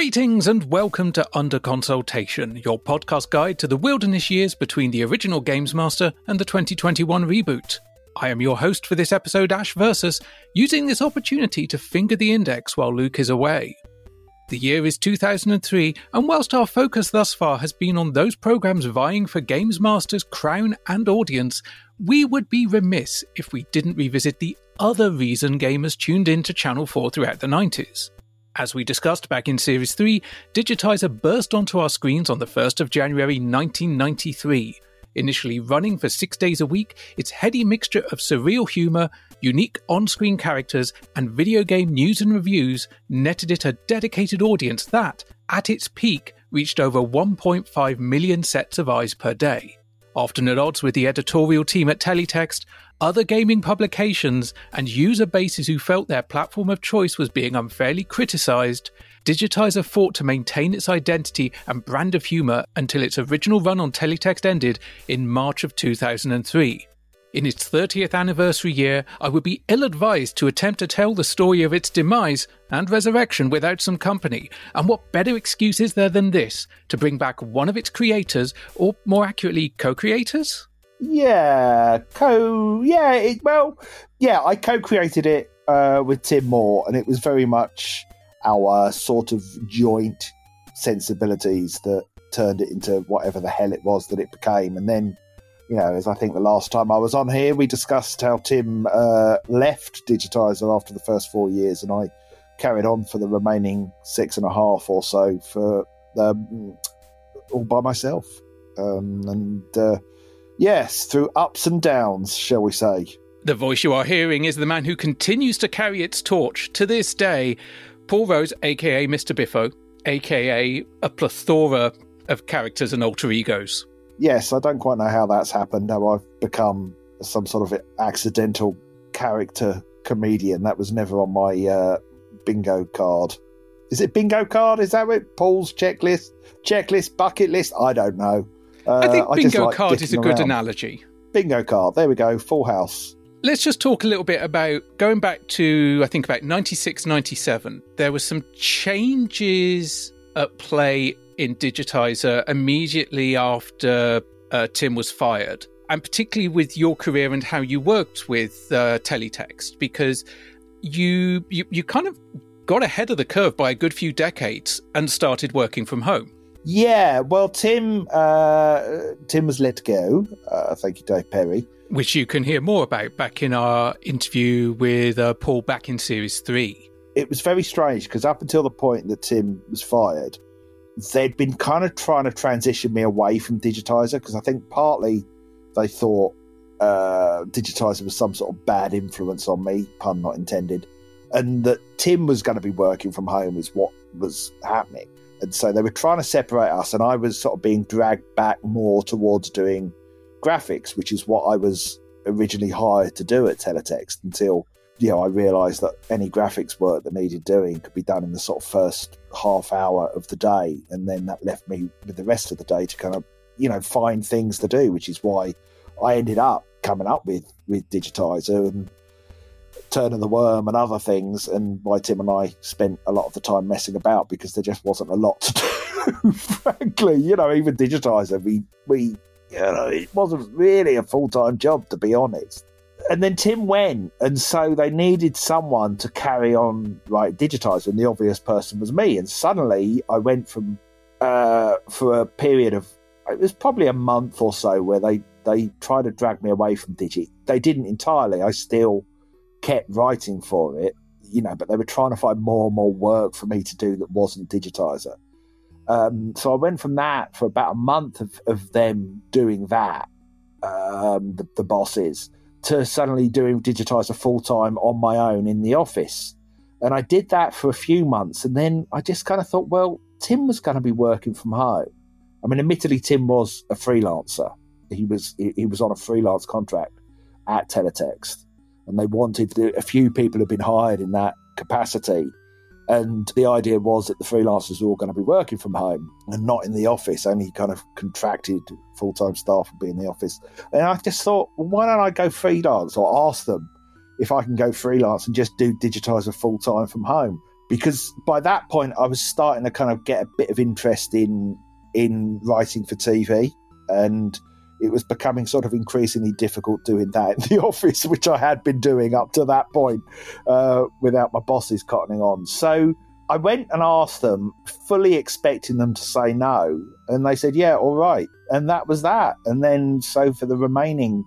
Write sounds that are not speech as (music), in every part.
Greetings and welcome to Under Consoletation, your podcast guide to the wilderness years between the original GamesMaster and the 2021 reboot. I am your host for this episode, Ash Versus, using this opportunity to finger the index while Luke is away. The year is 2003, and whilst our focus thus far has been on those programs vying for GamesMaster's crown and audience, we would be remiss if we didn't revisit the other reason gamers tuned in to Channel 4 throughout the 90s. As we discussed back in Series 3, Digitiser burst onto our screens on the 1st of January 1993. Initially running for six days a week, its heady mixture of surreal humour, unique on screen characters, and video game news and reviews netted it a dedicated audience that, at its peak, reached over 1.5 million sets of eyes per day. Often at odds with the editorial team at Teletext, other gaming publications, and user bases who felt their platform of choice was being unfairly criticised, Digitiser fought to maintain its identity and brand of humour until its original run on Teletext ended in March of 2003. In its 30th anniversary year, I would be ill advised to attempt to tell the story of its demise and resurrection without some company, and what better excuse is there than this to bring back one of its creators, or more accurately, co creators? Yeah, co. Yeah, it, well, yeah, I co-created it uh, with Tim Moore, and it was very much our sort of joint sensibilities that turned it into whatever the hell it was that it became. And then, you know, as I think the last time I was on here, we discussed how Tim uh, left Digitiser after the first four years, and I carried on for the remaining six and a half or so for um, all by myself. Um, and uh, yes, through ups and downs, shall we say. The voice you are hearing is the man who continues to carry its torch to this day, Paul Rose, aka Mr. Biffo, aka a plethora of characters and alter egos. Yes, I don't quite know how that's happened. How I've become some sort of accidental character comedian. That was never on my uh, bingo card. Is it bingo card? Is that it? Paul's checklist, checklist, bucket list? I don't know. Uh, I think bingo like card is a good around. analogy. Bingo card. There we go. Full house. Let's just talk a little bit about going back to, I think, about 96, 97. There were some changes at play in Digitiser immediately after uh, Tim was fired, and particularly with your career and how you worked with uh, Teletext, because you, you you kind of got ahead of the curve by a good few decades and started working from home. Yeah. Well, Tim. Uh, Tim was let go. Uh, thank you, Dave Perry. which you can hear more about back in our interview with uh, Paul back in series three. it was very strange because up until the point that Tim was fired, they'd been kind of trying to transition me away from Digitiser because I think partly they thought uh, Digitiser was some sort of bad influence on me, pun not intended, and that Tim was going to be working from home is what was happening. And so they were trying to separate us, and I was sort of being dragged back more towards doing graphics, which is what I was originally hired to do at Teletext until you know I realised that any graphics work that needed doing could be done in the sort of first half hour of the day, and then that left me with the rest of the day to kind of you know find things to do, which is why I ended up coming up with with Digitiser and Turn of the Worm and other things, and why Tim and I spent a lot of the time messing about because there just wasn't a lot to do. (laughs) frankly, you know, even Digitiser, we we you know it wasn't really a full time job to be honest. And then Tim went, and so they needed someone to carry on right Digitiser, and the obvious person was me. And suddenly, I went from uh, for a period of it was probably a month or so where they they tried to drag me away from Digi. They didn't entirely. I still kept writing for it, you know, but they were trying to find more and more work for me to do that wasn't digitiser. Um, so I went from that for about a month of, of them doing that, um, the, the bosses, to suddenly doing digitiser full time on my own in the office. And I did that for a few months. And then I just kind of thought, well, Tim was going to be working from home. I mean, admittedly, Tim was a freelancer. He was he was on a freelance contract at Teletext, and they wanted to, a few people had been hired in that capacity. And the idea was that the freelancers were all going to be working from home and not in the office. Only kind of contracted full time staff would be in the office. And I just thought, well, why don't I go freelance or ask them if I can go freelance and just do digitiser full time from home? Because by that point, I was starting to kind of get a bit of interest in in writing for TV, and it was becoming sort of increasingly difficult doing that in the (laughs) office, which I had been doing up to that point uh, without my bosses cottoning on. So I went and asked them, fully expecting them to say no, and they said, "Yeah, all right," and that was that. And then so for the remaining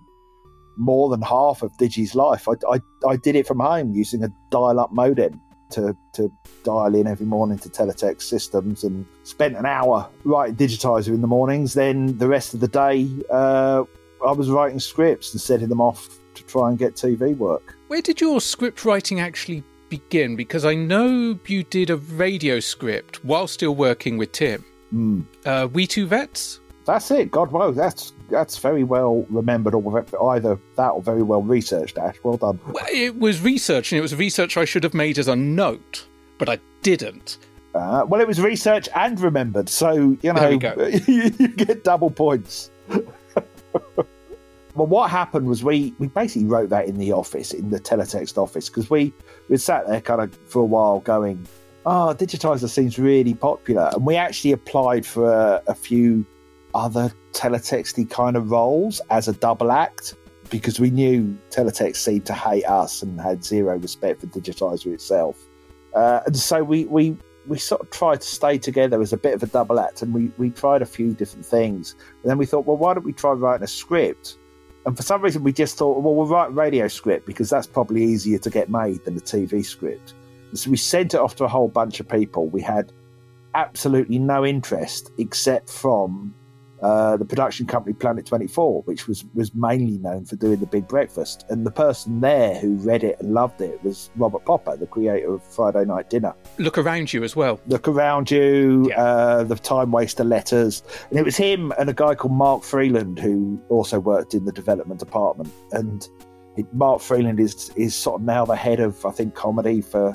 more than half of Digi's life, I, I, I did it from home using a dial-up modem to, to dial in every morning to teletext systems and spent an hour writing digitiser in the mornings. Then the rest of the day, uh, I was writing scripts and setting them off to try and get TV work. Where did your script writing actually begin? Because I know you did a radio script while still working with Tim. Mm. Uh, we Two Vets? That's it. God, well, that's that's very well remembered, or either that or very well researched. Ash, well done. Well, it was research, and it was research I should have made as a note, but I didn't. Uh, well, it was research and remembered, so you know (laughs) you get double points. (laughs) well, what happened was we we basically wrote that in the office, in the teletext office, because we we sat there kind of for a while going, "Oh, digitiser seems really popular," and we actually applied for a, a few other teletexty kind of roles as a double act because we knew teletext seemed to hate us and had zero respect for digitiser itself. Uh, and so we, we we sort of tried to stay together as a bit of a double act and we, we tried a few different things. And then we thought, well, why don't we try writing a script? And for some reason, we just thought, well, we'll write a radio script because that's probably easier to get made than a TV script. And so we sent it off to a whole bunch of people. We had absolutely no interest except from uh, the production company Planet 24, which was, was mainly known for doing The Big Breakfast. And the person there who read it and loved it was Robert Popper, the creator of Friday Night Dinner. Look Around You as well. Look Around You, yeah. uh, The Time Waster Letters. And it was him and a guy called Mark Freeland who also worked in the development department. And it, Mark Freeland is, is sort of now the head of, I think, comedy for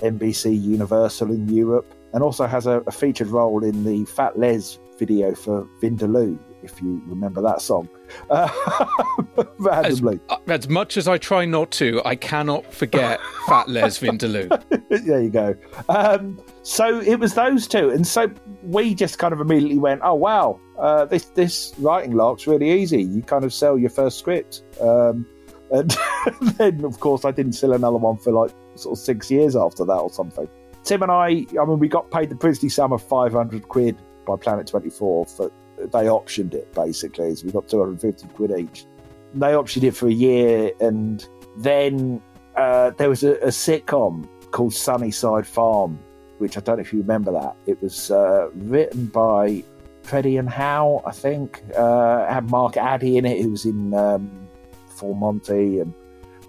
NBC Universal in Europe and also has a, a featured role in the Fat Les video for Vindaloo, if you remember that song. Uh, (laughs) randomly. As, uh, as, much as I try not to, I cannot forget (laughs) Fat Les Vindaloo. (laughs) there you go. Um, so it was those two. And so we just kind of immediately went, oh, wow, uh, this, this writing lark's really easy. You kind of sell your first script. Um, and then, of course, I didn't sell another one for like sort of six years after that or something. Tim and I, I mean, we got paid the princely sum of 500 quid by Planet 24 for they optioned it basically. So we got 250 quid each. They optioned it for a year, and then uh, there was a, a, sitcom called Sunnyside Farm, which I don't know if you remember that. It was uh, written by Preddy and Howe, I think. Uh, had Mark Addy in it, who was in um, Full Monty and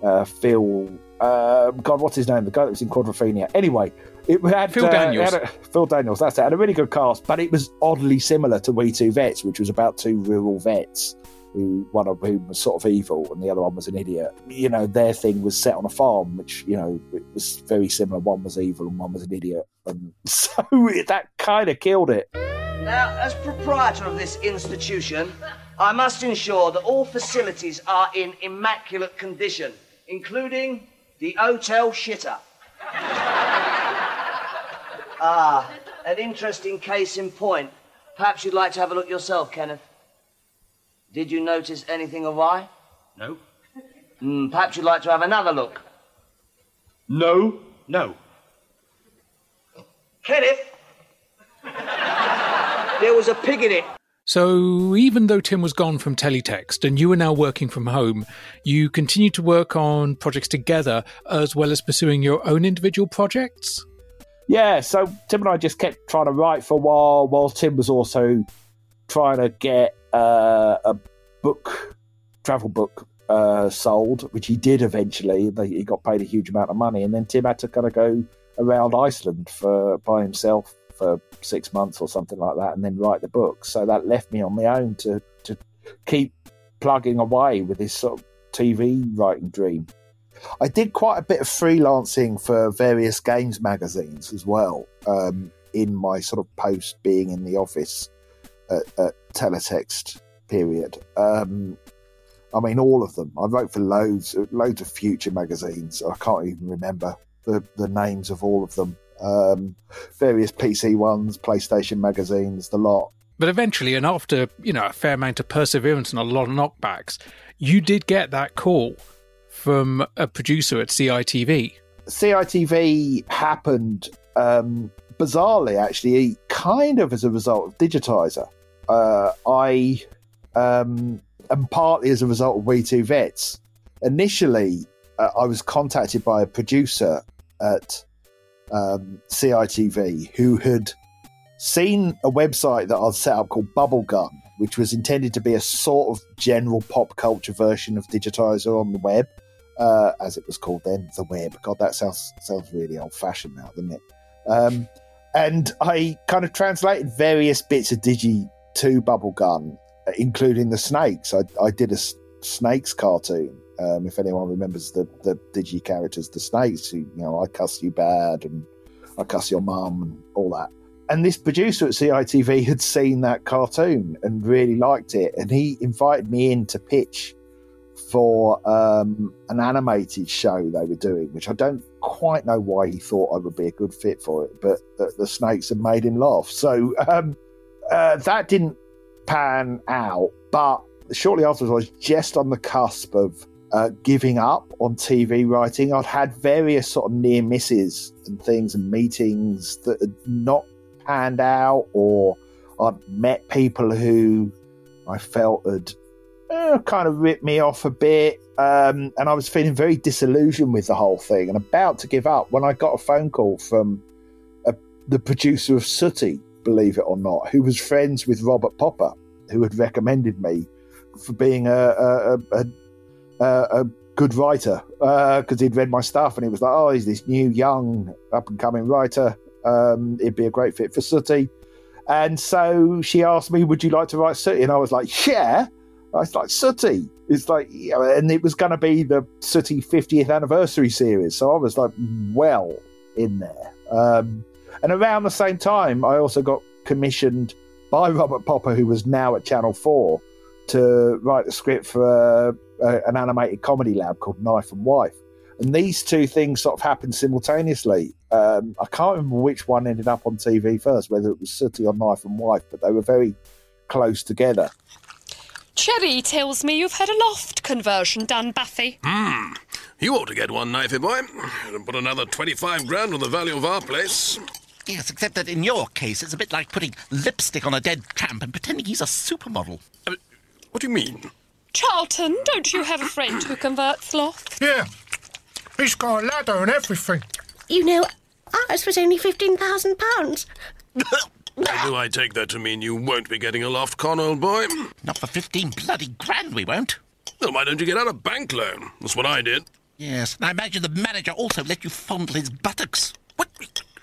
uh, Phil. Uh, God, what's his name? The guy that was in Quadrophenia. Anyway, it had Phil uh, Daniels. had a- Phil Daniels. That's it. Had a really good cast, but it was oddly similar to We Two Vets, which was about two rural vets. Who one of whom was sort of evil and the other one was an idiot. You know, their thing was set on a farm, which you know it was very similar. One was evil and one was an idiot, and (laughs) so that kind of killed it. Now, as proprietor of this institution, I must ensure that all facilities are in immaculate condition, including the hotel shitter. Ah, an interesting case in point. Perhaps you'd like to have a look yourself, Kenneth. Did you notice anything awry? No. Hmm, perhaps you'd like to have another look. No. No. Kenneth! there was a pig in it. So, even though Tim was gone from Teletext and you are now working from home, you continue to work on projects together as well as pursuing your own individual projects? Yeah, so Tim and I just kept trying to write for a while, while Tim was also trying to get uh, a book, travel book, uh, sold, which he did eventually. He got paid a huge amount of money, and then Tim had to kind of go around Iceland for by himself for six months or something like that, and then write the book. So that left me on my own to to keep plugging away with this sort of TV writing dream. I did quite a bit of freelancing for various games magazines as well um, in my sort of post being in the office at, at Teletext period. Um, I mean, all of them. I wrote for loads, loads of future magazines. I can't even remember the, the names of all of them. Um, various PC ones, PlayStation magazines, the lot. But eventually, and after, you know, a fair amount of perseverance and a lot of knockbacks, you did get that call from a producer at CITV. CITV happened um, bizarrely, actually, kind of as a result of Digitiser. Uh, I, um, and partly as a result of We Two Vets. Initially, uh, I was contacted by a producer at um, CITV who had seen a website that I'd set up called Bubblegum, which was intended to be a sort of general pop culture version of Digitiser on the web uh, as it was called then, the web. God, that sounds sounds really old fashioned now, doesn't it? Um, and I kind of translated various bits of Digi to Bubblegum, uh, including the snakes. I, I did a s- snakes cartoon. Um, if anyone remembers the, the Digi characters, the snakes, who, you know, I cuss you bad and I cuss your mum and all that. And this producer at CITV had seen that cartoon and really liked it. And he invited me in to pitch for um, an animated show they were doing, which I don't quite know why he thought I would be a good fit for it, but the, the snakes had made him laugh. So um, uh, that didn't pan out. But shortly afterwards, I was just on the cusp of uh, giving up on TV writing. I'd had various sort of near misses and things and meetings that had not panned out, or I'd met people who I felt had uh, kind of ripped me off a bit. Um, and I was feeling very disillusioned with the whole thing and about to give up when I got a phone call from a, the producer of Sooty, believe it or not, who was friends with Robert Popper, who had recommended me for being a, a, a, a, good writer because he'd read my stuff and he was like, oh, he's this new, young, up and coming writer. Um, it'd be a great fit for Sooty. And so she asked me, would you like to write Sooty? And I was like, yeah. I was like, Sooty. It's like, and it was going to be the Sooty 50th anniversary series. So I was like, well in there. Um, and around the same time, I also got commissioned by Robert Popper, who was now at Channel 4, to write the script for uh, uh, an animated comedy lab called Knife and Wife. And these two things sort of happened simultaneously. Um, I can't remember which one ended up on TV first, whether it was Sooty or Knife and Wife, but they were very close together. Cherry tells me you've had a loft conversion done, Buffy. Hmm. You ought to get one, knifey boy. And put another 25 grand on the value of our place. Yes, except that in your case, it's a bit like putting lipstick on a dead tramp and pretending he's a supermodel. Uh, what do you mean? Charlton, don't you have a friend who converts loft? Yeah. He's got a ladder and everything. You know, ours was only £15,000. (laughs) Do I take that to mean you won't be getting a loft con, old boy? Not for 15 bloody grand, we won't. Then why don't you get out a bank loan? That's what I did. Yes, and I imagine the manager also let you fondle his buttocks. What?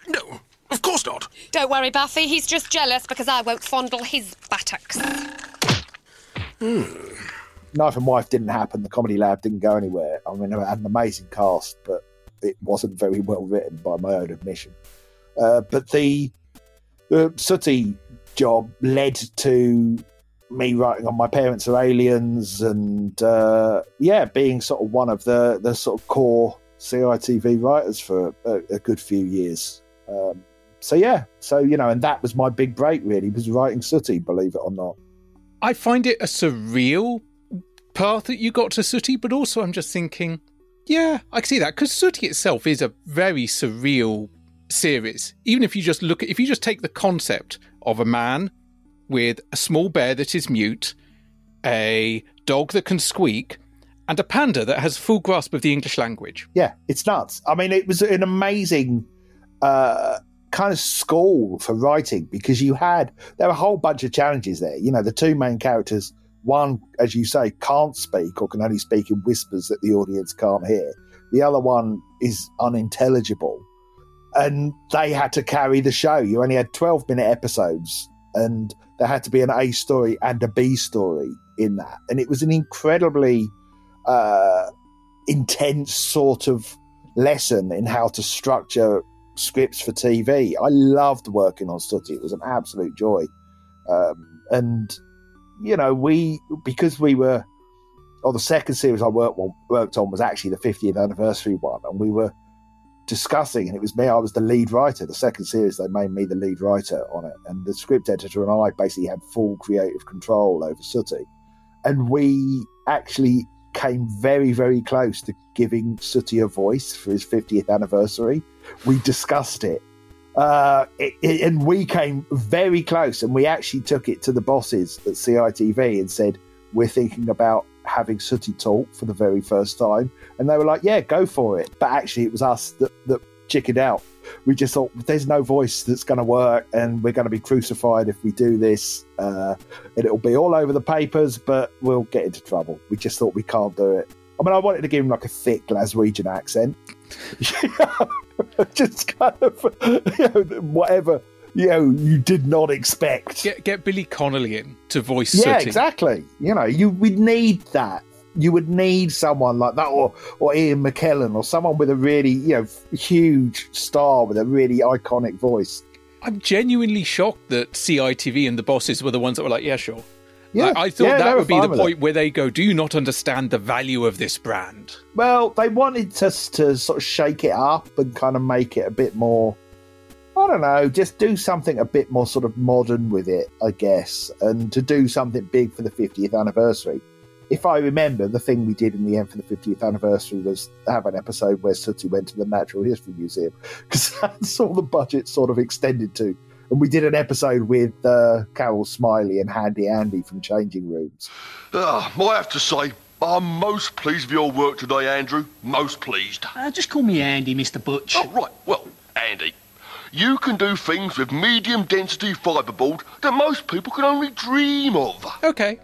No, of course not. Don't worry, Buffy. He's just jealous because I won't fondle his buttocks. Hmm. Knife and Wife didn't happen. The Comedy Lab didn't go anywhere. I mean, it had an amazing cast, but it wasn't very well written by my own admission. Uh, but the, the Sooty job led to me writing on My Parents Are Aliens and, uh, yeah, being sort of one of the, the sort of core CITV writers for a, a good few years. Um, so, yeah, so, you know, and that was my big break, really, was writing Sooty, believe it or not. I find it a surreal path that you got to Sooty, but also I'm just thinking, yeah, I can see that because Sooty itself is a very surreal series. Even if you just look at, if you just take the concept of a man with a small bear that is mute, a dog that can squeak, and a panda that has full grasp of the English language. Yeah, it's nuts. I mean, it was an amazing uh, kind of school for writing because you had there were a whole bunch of challenges there. You know, the two main characters, one, as you say, can't speak or can only speak in whispers that the audience can't hear. The other one is unintelligible, and they had to carry the show. You only had twelve minute episodes, and there had to be an A story and a B story in that, and it was an incredibly uh, intense sort of lesson in how to structure scripts for TV. I loved working on Sooty. It was an absolute joy. Um, and, you know, we, because we were, or the second series I worked on, worked on was actually the 50th anniversary one. And we were discussing, and it was me, I was the lead writer. The second series, they made me the lead writer on it. And the script editor and I basically had full creative control over Sooty. And we actually came very, very close to giving Sooty a voice for his 50th anniversary. We discussed it. Uh, it, it. And we came very close, and we actually took it to the bosses at CITV and said, We're thinking about having Sooty talk for the very first time. And they were like, Yeah, go for it. But actually, it was us that, that chickened out. We just thought, There's no voice that's going to work, and we're going to be crucified if we do this. Uh, and it'll be all over the papers, but we'll get into trouble. We just thought we can't do it. I mean, I wanted to give him like a thick Glaswegian accent. (laughs) just kind of, (laughs) you know, whatever you know you did not expect. Get get Billy Connolly in to voice. Yeah, Sooty. exactly. You know, you would need that. You would need someone like that, or or Ian McKellen, or someone with a really you know huge star with a really iconic voice. I'm genuinely shocked that CITV and the bosses were the ones that were like, "Yeah, sure." Yeah, I, I thought yeah, that would be the point it. where they go, "Do you not understand the value of this brand?" Well, they wanted us to sort of shake it up and kind of make it a bit more. I don't know, just do something a bit more sort of modern with it, I guess, and to do something big for the 50th anniversary. If I remember, the thing we did in the end for the 50th anniversary was have an episode where Sooty went to the Natural History Museum (laughs) because that's all the budget sort of extended to. And we did an episode with uh, Carol Smillie and Handy Andy from Changing Rooms. Ah, I have to say, I'm most pleased with your work today, Andrew. Most pleased. Uh, just call me Andy, Mr. Butch. Oh, right. Well, Andy, you can do things with medium density fibreboard that most people can only dream of. Okay.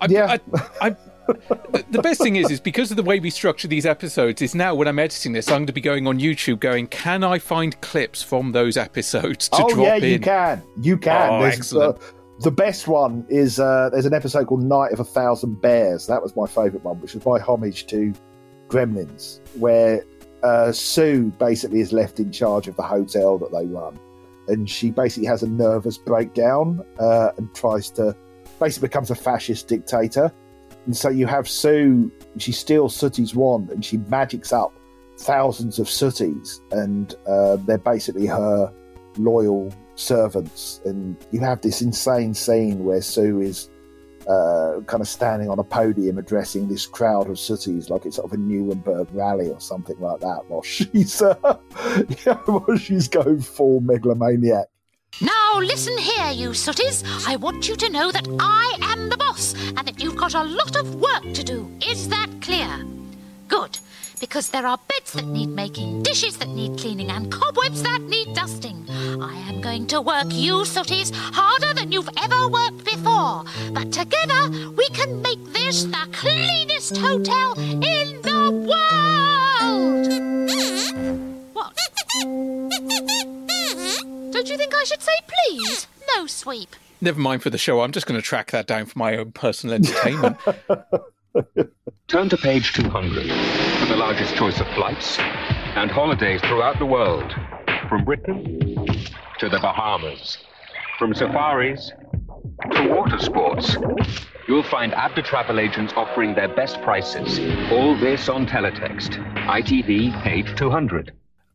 I, yeah. I, I, the- the best thing is, is because of the way we structure these episodes, is now when I'm editing this, I'm going to be going on YouTube, going, "Can I find clips from those episodes to oh drop yeah, in?" you can. You can. Oh, There's, excellent. uh, the best one is uh, there's an episode called Night of a Thousand Bears. That was my favourite one, which was my homage to Gremlins, where uh, Sue basically is left in charge of the hotel that they run, and she basically has a nervous breakdown uh, and tries to basically becomes a fascist dictator. And so you have Sue. She steals Sooty's wand and she magics up thousands of Sooties, and uh, they're basically her loyal servants. And you have this insane scene where Sue is uh, kind of standing on a podium addressing this crowd of Sooties, like it's sort of a Nuremberg rally or something like that, while (laughs) she's, uh, (laughs) know, while she's going full megalomaniac. Now listen here, you sooties. I want you to know that I am the boss and that you've got a lot of work to do. Is that clear? Good. Because there are beds that need making, dishes that need cleaning, and cobwebs that need dusting. I am going to work you sooties harder than you've ever worked before. But together we can make this the cleanest hotel in the world. What? Don't you think I should say please? No sweep. Never mind for the show. I'm just going to track that down for my own personal entertainment. (laughs) Turn to page 200 for the largest choice of flights and holidays throughout the world. From Britain to the Bahamas. From safaris to water sports. You'll find ABTA travel agents offering their best prices. All this on teletext. ITV page 200.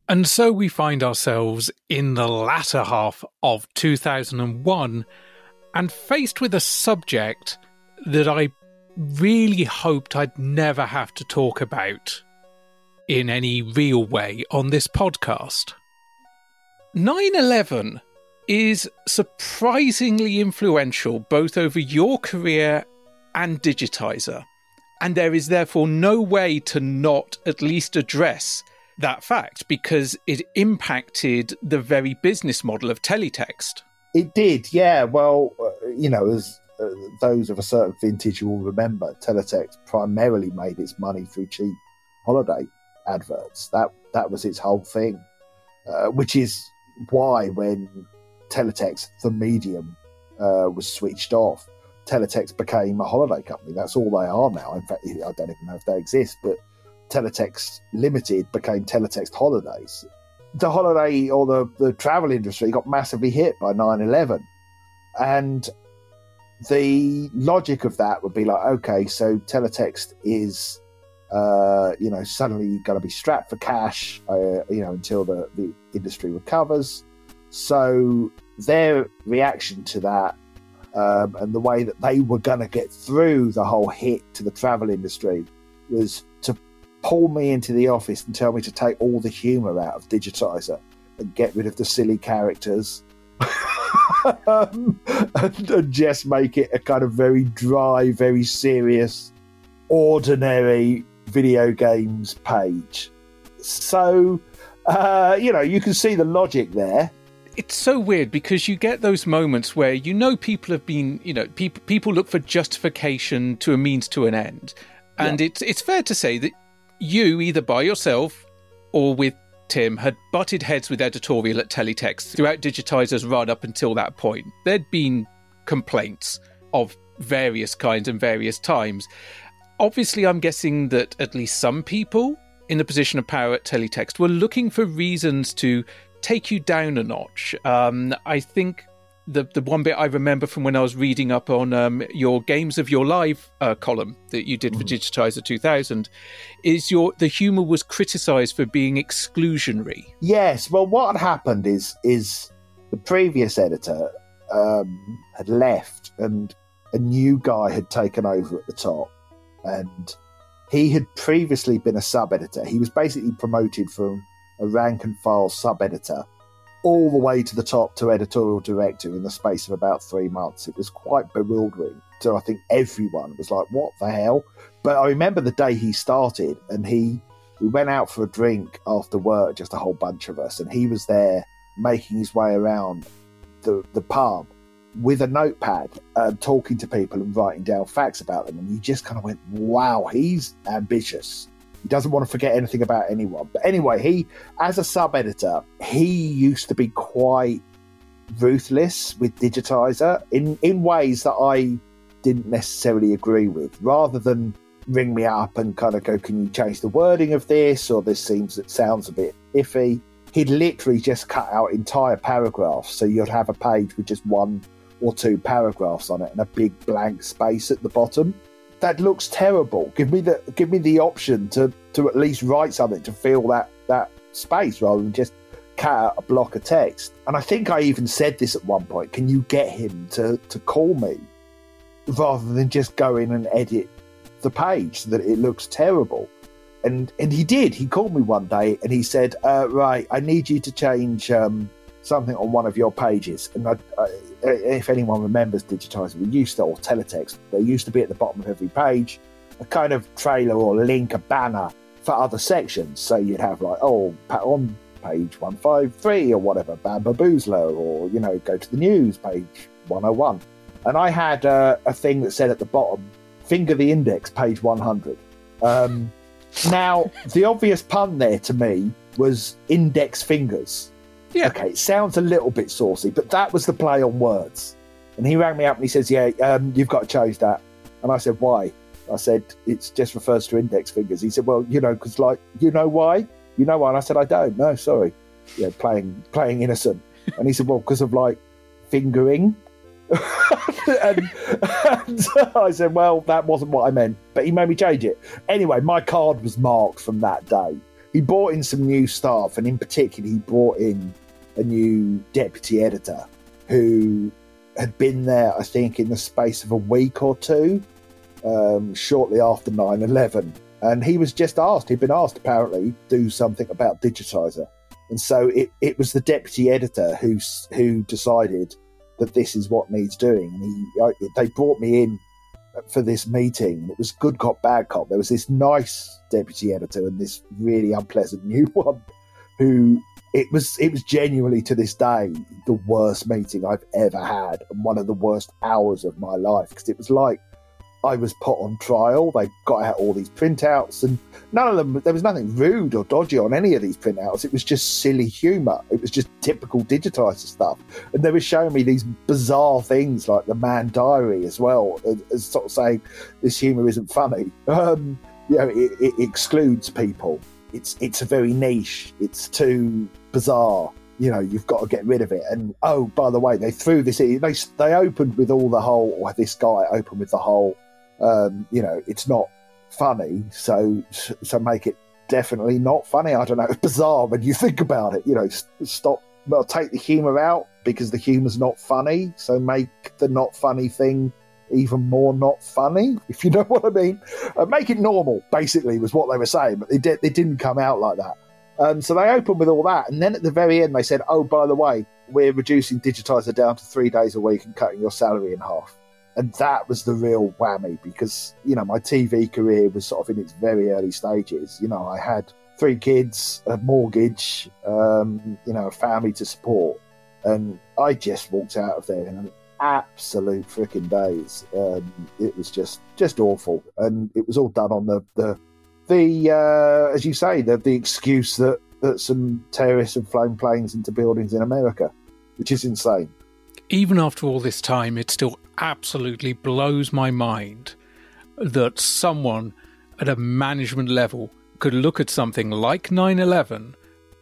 And so we find ourselves in the latter half of 2001 and faced with a subject that I really hoped I'd never have to talk about in any real way on this podcast. 9 11 is surprisingly influential both over your career and Digitiser, and there is therefore no way to not at least address that fact because it impacted the very business model of teletext. It did, yeah. Well, uh, you know, as those of a certain vintage will remember, Teletext primarily made its money through cheap holiday adverts. That that was its whole thing, uh, which is why when Teletext, the medium, uh, was switched off, Teletext became a holiday company. That's all they are now. In fact, I don't even know if they exist, but Teletext Limited became Teletext Holidays. The holiday or the, the travel industry got massively hit by 9 11. And the logic of that would be like, okay, so Teletext is, uh, you know, suddenly going to be strapped for cash, uh, you know, until the, the industry recovers. So their reaction to that um, and the way that they were going to get through the whole hit to the travel industry was to pull me into the office and tell me to take all the humour out of Digitiser and get rid of the silly characters. Um, (laughs) and, and just make it a kind of very dry, very serious, ordinary video games page. So, uh, you know, you can see the logic there it's so weird because you get those moments where you know people have been, you know, people people look for justification to a means to an end, and yeah. it's it's fair to say that you either by yourself or with Tim had butted heads with editorial at Teletext throughout Digitiser's run up until that point. There'd been complaints of various kinds and various times. Obviously, I'm guessing that at least some people in the position of power at Teletext were looking for reasons to take you down a notch. Um, I think the the one bit I remember from when I was reading up on um, your games of your life uh, column that you did for mm. Digitiser 2000 is your the humor was criticized for being exclusionary. Yes, well, what had happened is is the previous editor um, had left and a new guy had taken over at the top, and he had previously been a sub editor. He was basically promoted from a rank and file sub editor, all the way to the top to editorial director in the space of about three months. It was quite bewildering. So I think everyone was like, what the hell? But I remember the day he started and he we went out for a drink after work, just a whole bunch of us, and he was there making his way around the, the pub with a notepad, and talking to people and writing down facts about them. And you just kind of went, wow, he's ambitious. He doesn't want to forget anything about anyone. But anyway, he, as a sub editor, he used to be quite ruthless with Digitiser in, in ways that I didn't necessarily agree with. Rather than ring me up and kind of go, Can you change the wording of this? Or this seems it sounds a bit iffy. He'd literally just cut out entire paragraphs. So you'd have a page with just one or two paragraphs on it and a big blank space at the bottom that looks terrible. Give me the give me the option to to at least write something to fill that that space rather than just cut out a block of text. And I think I even said this at one point. Can you get him to to call me rather than just go in and edit the page so that it looks terrible? And and he did. He called me one day and he said, uh, "Right, I need you to change." Um, something on one of your pages. And I, I, if anyone remembers Digitiser, we used to, or teletext, there used to be at the bottom of every page a kind of trailer or link, a banner for other sections. So you'd have like, oh, on page 153 or whatever, Bamber Boozler, or, you know, go to the news, page 101. And I had uh, a thing that said at the bottom, finger the index, page 100. Um, now, the obvious pun there to me was index fingers. Yeah. Okay, it sounds a little bit saucy, but that was the play on words. And he rang me up and he says, Yeah, um, you've got to change that. And I said, Why? I said, It just refers to index fingers. He said, Well, you know, because, like, you know why? You know why? And I said, I don't. No, sorry. Yeah, playing playing innocent. And he said, Well, because of like fingering. (laughs) and, and (laughs) I said, Well, that wasn't what I meant. But he made me change it. Anyway, my card was marked from that day. He brought in some new staff, and in particular, he brought in a new deputy editor who had been there, I think, in the space of a week or two, um, shortly after 9 11. And he was just asked, he'd been asked apparently, do something about Digitiser. And so it, it was the deputy editor who, who decided that this is what needs doing. And he, I, they brought me in for this meeting. It was good cop, bad cop. There was this nice deputy editor and this really unpleasant new (laughs) one who it was it was genuinely to this day the worst meeting I've ever had and one of the worst hours of my life because it was like I was put on trial. They got out all these printouts, and none of them. There was nothing rude or dodgy on any of these printouts. It was just silly humour. It was just typical digitiser stuff, and they were showing me these bizarre things like the Man Diary as well, as, sort of saying this humour isn't funny. (laughs) Um, you know, it, it excludes people. It's it's a very niche. It's too bizarre you know you've got to get rid of it and oh by the way they threw this they they opened with all the whole or this guy opened with the whole um, you know it's not funny so so make it definitely not funny. I don't know (laughs) it's bizarre when you think about it you know stop well take the humor out because the humor's not funny so make the not funny thing even more not funny (laughs) if you know what i mean. Uh, make it normal basically was what they were saying but they, did, they didn't come out like that. Um, so they opened with all that, and then at the very end they said, "Oh, by the way, we're reducing Digitiser down to three days a week and cutting your salary in half." And that was the real whammy because you know my TV career was sort of in its very early stages. You know, I had three kids, a mortgage, um, you know, a family to support, and I just walked out of there in an absolute freaking daze. Um, it was just just awful, and it was all done on the the the uh, as you say, the the excuse that that some terrorists have flown planes into buildings in America, which is insane. Even after all this time, it still absolutely blows my mind that someone at a management level could look at something like 9/11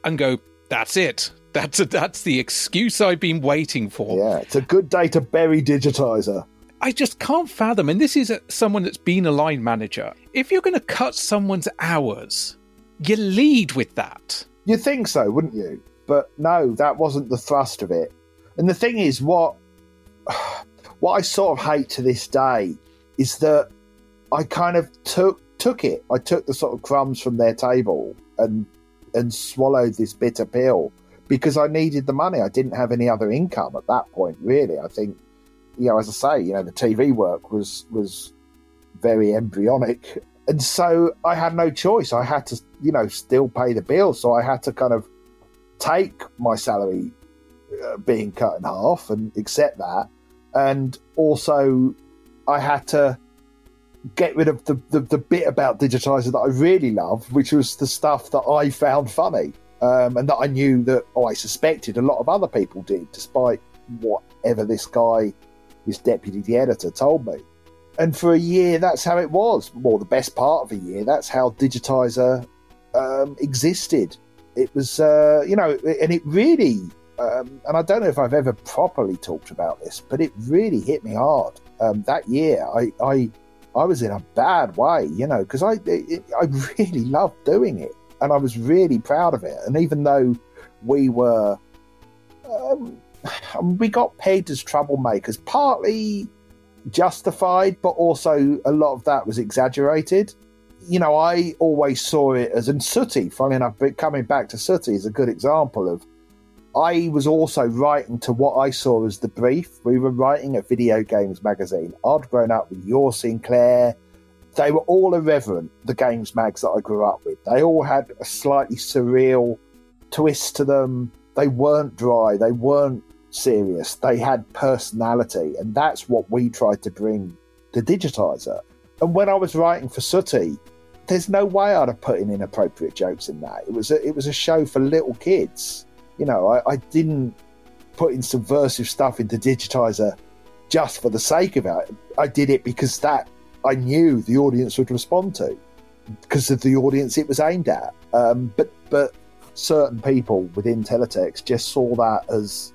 and go, "That's it. That's a, that's the excuse I've been waiting for." Yeah, it's a good day to bury Digitiser. I just can't fathom. And this is a, someone that's been a line manager. If you're going to cut someone's hours, you lead with that. You'd think so, wouldn't you? But no, that wasn't the thrust of it. And the thing is, what what I sort of hate to this day is that I kind of took took it. I took the sort of crumbs from their table and and swallowed this bitter pill because I needed the money. I didn't have any other income at that point, really. I think you know, as I say, you know, the TV work was was very embryonic, (laughs) and so I had no choice. I had to, you know, still pay the bill, so I had to kind of take my salary uh, being cut in half and accept that, and also I had to get rid of the, the, the bit about digitiser that I really loved, which was the stuff that I found funny. Um, and that I knew that, oh, I suspected a lot of other people did, despite whatever this guy his deputy the editor told me. And for a year, that's how it was. Well, the best part of a year, that's how Digitiser um, existed. It was, uh, you know, and it really, um, and I don't know if I've ever properly talked about this, but it really hit me hard. Um, that year, I, I, I was in a bad way, you know, because I, it, I (laughs) really loved doing it, and I was really proud of it. And even though we were, um, (sighs) we got pegged as troublemakers, partly justified, but also a lot of that was exaggerated. You know, I always saw it as, and Sooty, funny enough, but coming back to Sooty is a good example of, I was also writing to what I saw as the brief. We were writing a video games magazine. I'd grown up with your Sinclair, they were all irreverent, the games mags that I grew up with. They all had a slightly surreal twist to them. They weren't dry, they weren't serious, they had personality, and that's what we tried to bring to Digitiser. And when I was writing for Sooty, there's no way I'd have put in inappropriate jokes in that. It was a, it was a show for little kids. You know, I, I didn't put in subversive stuff into Digitiser just for the sake of it. I did it because that I knew the audience would respond to because of the audience it was aimed at. Um, but but certain people within Teletext just saw that as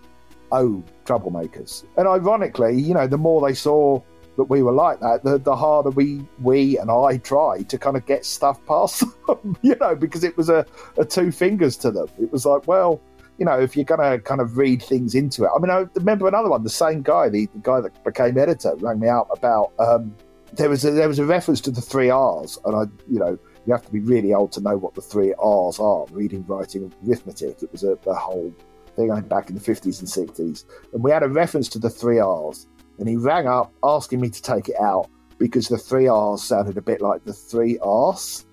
oh troublemakers. And ironically, you know, the more they saw that we were like that, the, the harder we we and I tried to kind of get stuff past (laughs) them, you know, because it was a, a two fingers to them. It was like, well, you know, if you're going to kind of read things into it. I mean, I remember another one, the same guy, the, the guy that became editor, rang me up about um, there was a, there was a reference to the three R's, and I, you know, you have to be really old to know what the three R's are: reading, writing, arithmetic. It was a, a whole thing back in the fifties and sixties, and we had a reference to the three R's, and he rang up asking me to take it out because the three R's sounded a bit like the three R's.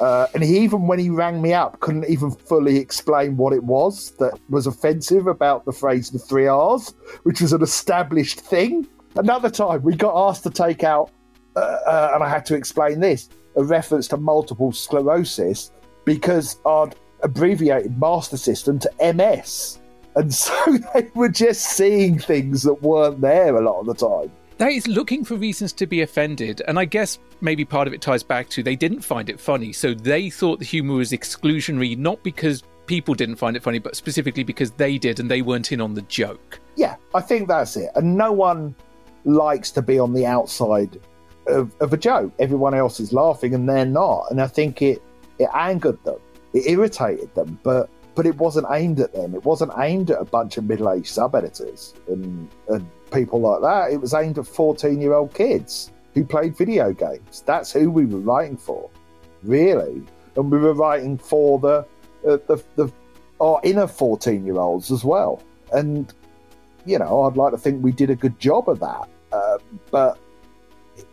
Uh, and he even, when he rang me up, couldn't even fully explain what it was that was offensive about the phrase the three R's, which was an established thing. Another time, we got asked to take out, uh, uh, and I had to explain this a reference to multiple sclerosis because I'd abbreviated Master System to MS. And (laughs) so they were just seeing things that weren't there a lot of the time. That is looking for reasons to be offended. And I guess maybe part of it ties back to they didn't find it funny. So they thought the humour was exclusionary, not because people didn't find it funny, but specifically because they did and they weren't in on the joke. Yeah, I think that's it. And no one likes to be on the outside of, of a joke. Everyone else is laughing and they're not. And I think it, it angered them, it irritated them. But but it wasn't aimed at them. It wasn't aimed at a bunch of middle aged sub editors and, and people like that. It was aimed at 14 year old kids who played video games. That's who we were writing for, really. And we were writing for the, uh, the, the our inner 14 year olds as well. And, you know, I'd like to think we did a good job of that. Uh, but,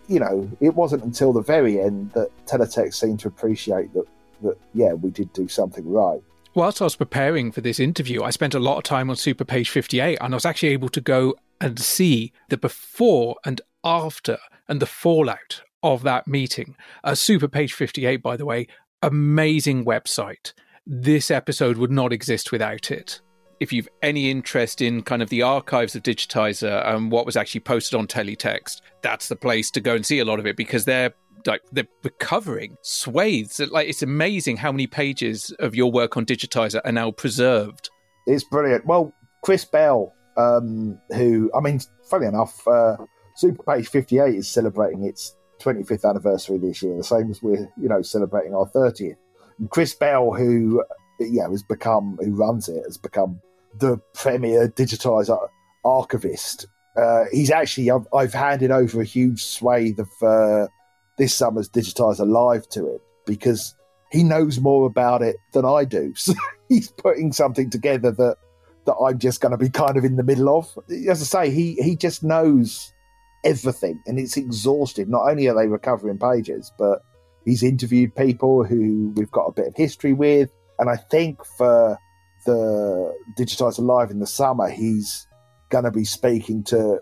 you know, it wasn't until the very end that Teletext seemed to appreciate that, that yeah, we did do something right whilst I was preparing for this interview, I spent a lot of time on Super Page 58 and I was actually able to go and see the before and after and the fallout of that meeting. Uh, Super Page 58, by the way, amazing website. This episode would not exist without it. If you've any interest in kind of the archives of Digitiser and what was actually posted on Teletext, that's the place to go and see a lot of it because they're like they're recovering swathes. Like it's amazing how many pages of your work on Digitiser are now preserved. It's brilliant. Well, Chris Bell, um, who I mean, funny enough, uh, Super Page Fifty Eight is celebrating its 25th anniversary this year, the same as we're you know celebrating our 30th. And Chris Bell, who yeah has become who runs it, has become the premier digitiser archivist. Uh, he's actually I've, I've, handed over a huge swathe of uh, this summer's Digitiser Live to him because he knows more about it than I do. (laughs) So he's putting something together that that I'm just going to be kind of in the middle of. As I say, he he just knows everything, and it's exhaustive. Not only are they recovering pages, but he's interviewed people who we've got a bit of history with, and I think for the Digitiser Live in the summer, he's going to be speaking to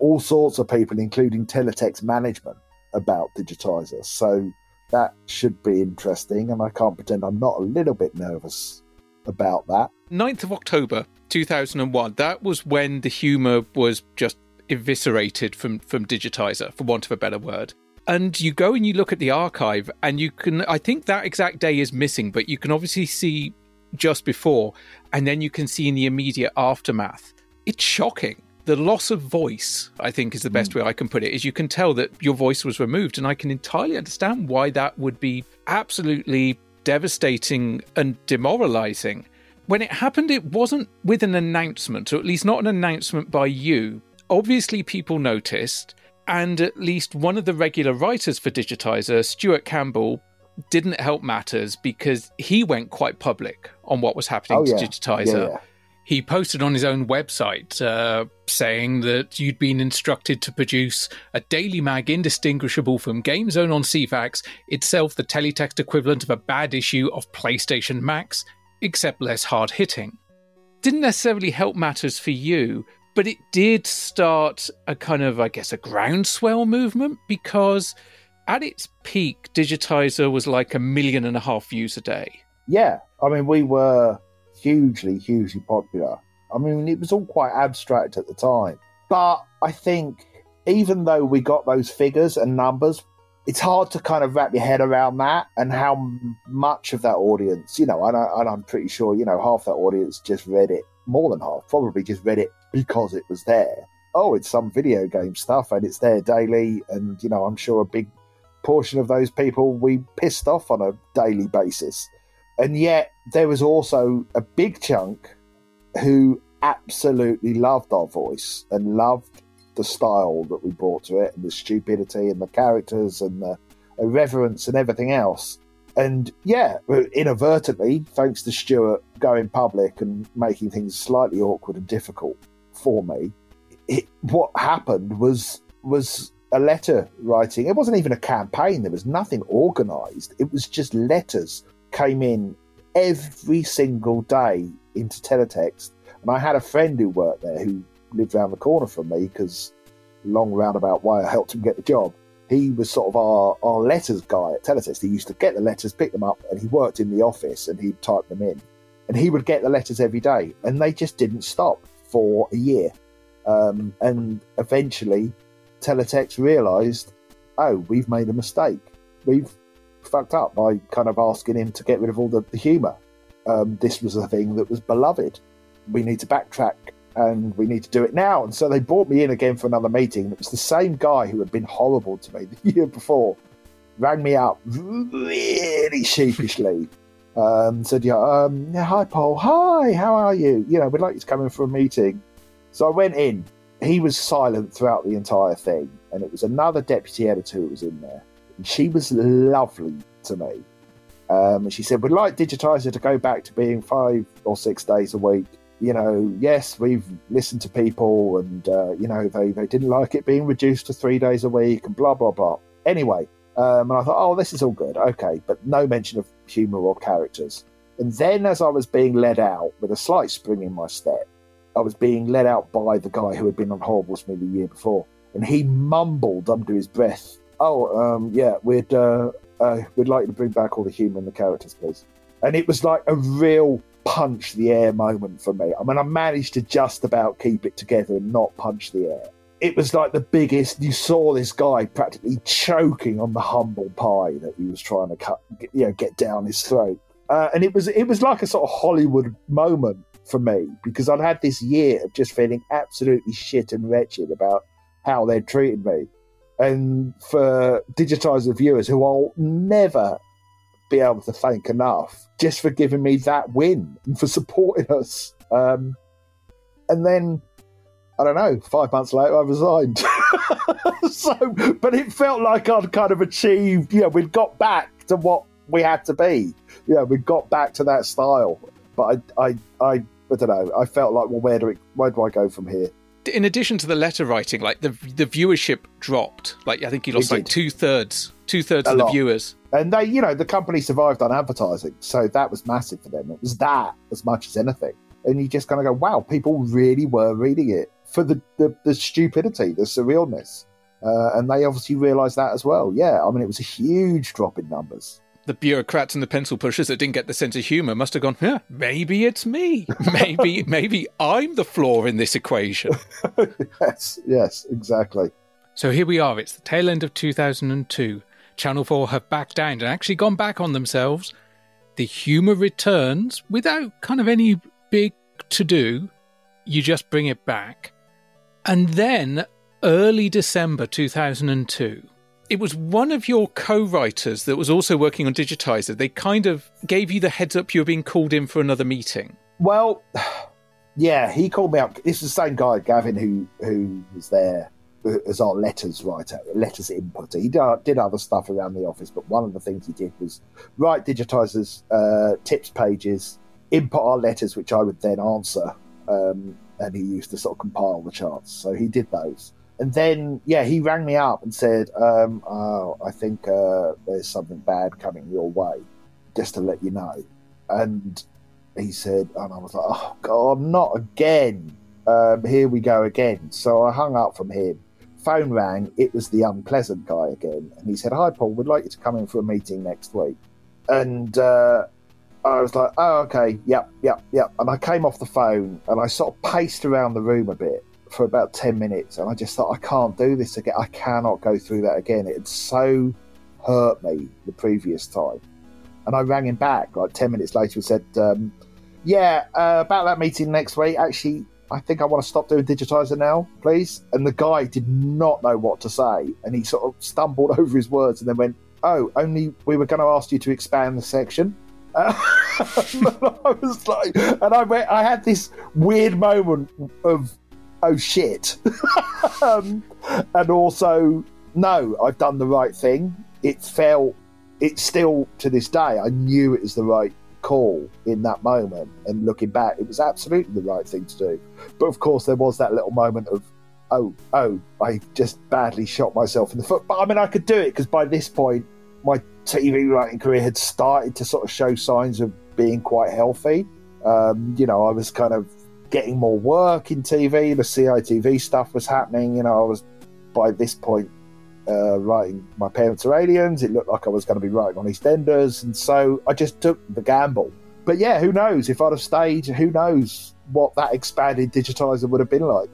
all sorts of people, including Teletext management about Digitiser. So that should be interesting, and I can't pretend I'm not a little bit nervous about that. 9th of October 2001, that was when the humour was just eviscerated from, from Digitiser, for want of a better word. And you go and you look at the archive, and you can, I think that exact day is missing, but you can obviously see just before, and then you can see in the immediate aftermath. It's shocking the loss of voice, I think, is the best mm. way I can put it, is you can tell that your voice was removed. And I can entirely understand why that would be absolutely devastating and demoralizing. When it happened, it wasn't with an announcement, or at least not an announcement by you. Obviously, people noticed, and at least one of the regular writers for Digitiser, Stuart Campbell, didn't help matters because he went quite public on what was happening oh, yeah. to Digitiser. Yeah, yeah he posted on his own website uh, saying that you'd been instructed to produce a daily mag indistinguishable from Game Zone on Ceefax, itself the teletext equivalent of a bad issue of PlayStation Max, except less hard hitting. Didn't necessarily help matters for you, but it did start a kind of, I guess, a groundswell movement because at its peak, Digitiser was like a million and a half views a day. Yeah, I mean, we were hugely, hugely popular. I mean, it was all quite abstract at the time. But I think even though we got those figures and numbers, it's hard to kind of wrap your head around that and how much of that audience, you know, and, I, I'm pretty sure, you know, half that audience just read it, more than half, probably just read it because it was there. Oh, it's some video game stuff and it's there daily. And, you know, I'm sure a big portion of those people we pissed off on a daily basis. And yet there was also a big chunk who absolutely loved our voice and loved the style that we brought to it and the stupidity and the characters and the irreverence and everything else. And yeah, inadvertently, thanks to Stuart going public and making things slightly awkward and difficult for me, it, what happened was was a letter writing. It wasn't even a campaign. There was nothing organised. It was just letters came in every single day into teletext. And I had a friend who worked there who lived around the corner from me because long roundabout way I helped him get the job. He was sort of our, our letters guy at Teletext. He used to get the letters, pick them up, and he worked in the office and he'd type them in. And he would get the letters every day. And they just didn't stop for a year. Um, and eventually, Teletext realised, oh, we've made a mistake. We've fucked up by kind of asking him to get rid of all the, the humour. Um, this was a thing that was beloved. We need to backtrack and we need to do it now. And so they brought me in again for another meeting. And it was the same guy who had been horrible to me (laughs) the year before, rang me up really sheepishly. (laughs) Um, said, yeah, um, hi, Paul. Hi, how are you? You know, we'd like you to come in for a meeting. So I went in. He was silent throughout the entire thing. And it was another deputy editor who was in there. And she was lovely to me. Um, and she said, We'd like Digitiser to go back to being five or six days a week. You know, yes, we've listened to people and, uh, you know, they, they didn't like it being reduced to three days a week and blah, blah, blah. Anyway, um, and I thought, oh, this is all good. Okay. But no mention of humour or characters. And then as I was being led out with a slight spring in my step, I was being led out by the guy who had been on Horrible to me the year before. And he mumbled under his breath, oh, um, yeah, we'd, uh, uh, we'd like to bring back all the humour and the characters, please. And it was like a real punch the air moment for me. I mean, I managed to just about keep it together and not punch the air. It was like the biggest. You saw this guy practically choking on the humble pie that he was trying to cut, you know, get down his throat. Uh, and it was it was like a sort of Hollywood moment for me because I'd had this year of just feeling absolutely shit and wretched about how they'd treated me and for digitiser viewers who I'll never be able to thank enough just for giving me that win and for supporting us. Um, and then, I don't know, five months later, I resigned. (laughs) so, but it felt like I'd kind of achieved, you know, we'd got back to what we had to be. You know, we got back to that style. But I, I, I, I don't know. I felt like, well, where do, it, where do I go from here? in addition to the letter writing, like the the viewership dropped. Like I think you lost like two thirds, two thirds of lot. the viewers. And they, you know, the company survived on advertising, so that was massive for them. It was that as much as anything. And you just kind of go, wow, people really were reading it for the the, the stupidity, the surrealness, uh, and they obviously realised that as well. Yeah, I mean, it was a huge drop in numbers the bureaucrats and the pencil pushers that didn't get the sense of humour must have gone, yeah, maybe it's me. Maybe (laughs) maybe I'm the flaw in this equation. (laughs) yes, yes, exactly. So here we are. It's the tail end of 2002. Channel 4 have backed down and actually gone back on themselves. The humour returns without kind of any big to do. You just bring it back. And then early December 2002 it was one of your co-writers that was also working on Digitiser. They kind of gave you the heads up you were being called in for another meeting. Well, (sighs) yeah, he called me up. Is the same guy, Gavin, who who was there as our letters writer, letters inputter. He did other stuff around the office, but one of the things he did was write Digitiser's uh, tips pages, input our letters, which I would then answer um, and he used to sort of compile the charts. So he did those. And then, yeah, he rang me up and said, um, oh, I think uh, there's something bad coming your way, just to let you know. And he said, and I was like, oh, God, not again. Um, here we go again. So I hung up from him. Phone rang. It was the unpleasant guy again. And he said, Hi, Paul, We'd like you to come in for a meeting next week. And uh, I was like, Oh, okay, yep, yep, yep. And I came off the phone and I sort of paced around the room a bit for about 10 minutes. And I just thought, I can't do this again. I cannot go through that again. It had so hurt me the previous time. And I rang him back like 10 minutes later and said, um, Yeah, uh, about that meeting next week. Actually, I think I want to stop doing digitiser now, please. And the guy did not know what to say. And he sort of stumbled (laughs) over his words and then went, Oh, only we were going to ask you to expand the section. (laughs) Uh, I was like, and I went, I had this weird moment of, oh shit. (laughs) um, and also, no, I've done the right thing. It felt, it's still to this day, I knew it was the right call in that moment. And looking back, it was absolutely the right thing to do. But of course, there was that little moment of, oh, oh, I just badly shot myself in the foot. But I mean, I could do it because by this point, my TV writing career had started to sort of show signs of being quite healthy. Um, you know, I was kind of getting more work in TV. The CITV stuff was happening. You know, I was by this point uh, writing My Parents Are Aliens. It looked like I was going to be writing on EastEnders, and so I just took the gamble. But yeah, who knows? If I'd have stayed, who knows what that expanded digitiser would have been like.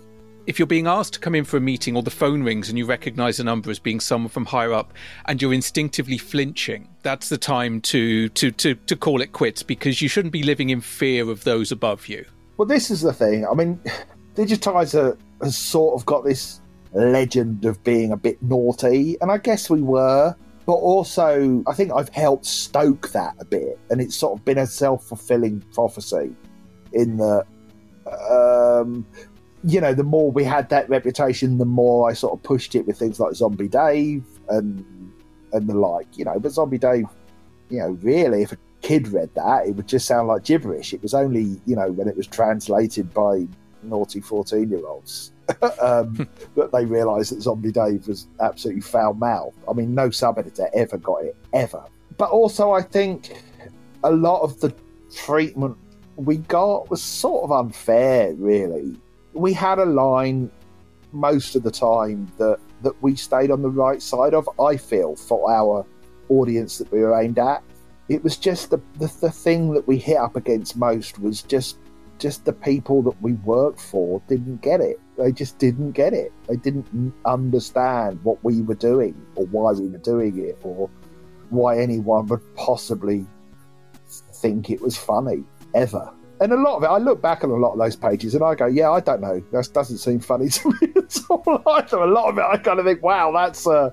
If you're being asked to come in for a meeting or the phone rings and you recognise the number as being someone from higher up and you're instinctively flinching, that's the time to, to, to, to call it quits because you shouldn't be living in fear of those above you. Well, this is the thing. I mean, (sighs) Digitiser has sort of got this legend of being a bit naughty, and I guess we were. But also, I think I've helped stoke that a bit, and it's sort of been a self fulfilling prophecy in that, um, you know, the more we had that reputation, the more I sort of pushed it with things like Zombie Dave and and the like, you know. But Zombie Dave, you know, really, if a kid read that, it would just sound like gibberish. It was only, you know, when it was translated by naughty 14 year olds (laughs) um, (laughs) that they realised that Zombie Dave was absolutely foul mouthed. I mean, no sub editor ever got it, ever. But also, I think a lot of the treatment we got was sort of unfair, really. We had a line most of the time that, that we stayed on the right side of, I feel, for our audience that we were aimed at. It was just the, the, the thing that we hit up against most was just just the people that we worked for didn't get it. They just didn't get it. They didn't understand what we were doing or why we were doing it or why anyone would possibly think it was funny ever. And a lot of it, I look back on a lot of those pages and I go, yeah, I don't know. That doesn't seem funny (laughs) to me at all either. A lot of it, I kind of think, wow, that's uh,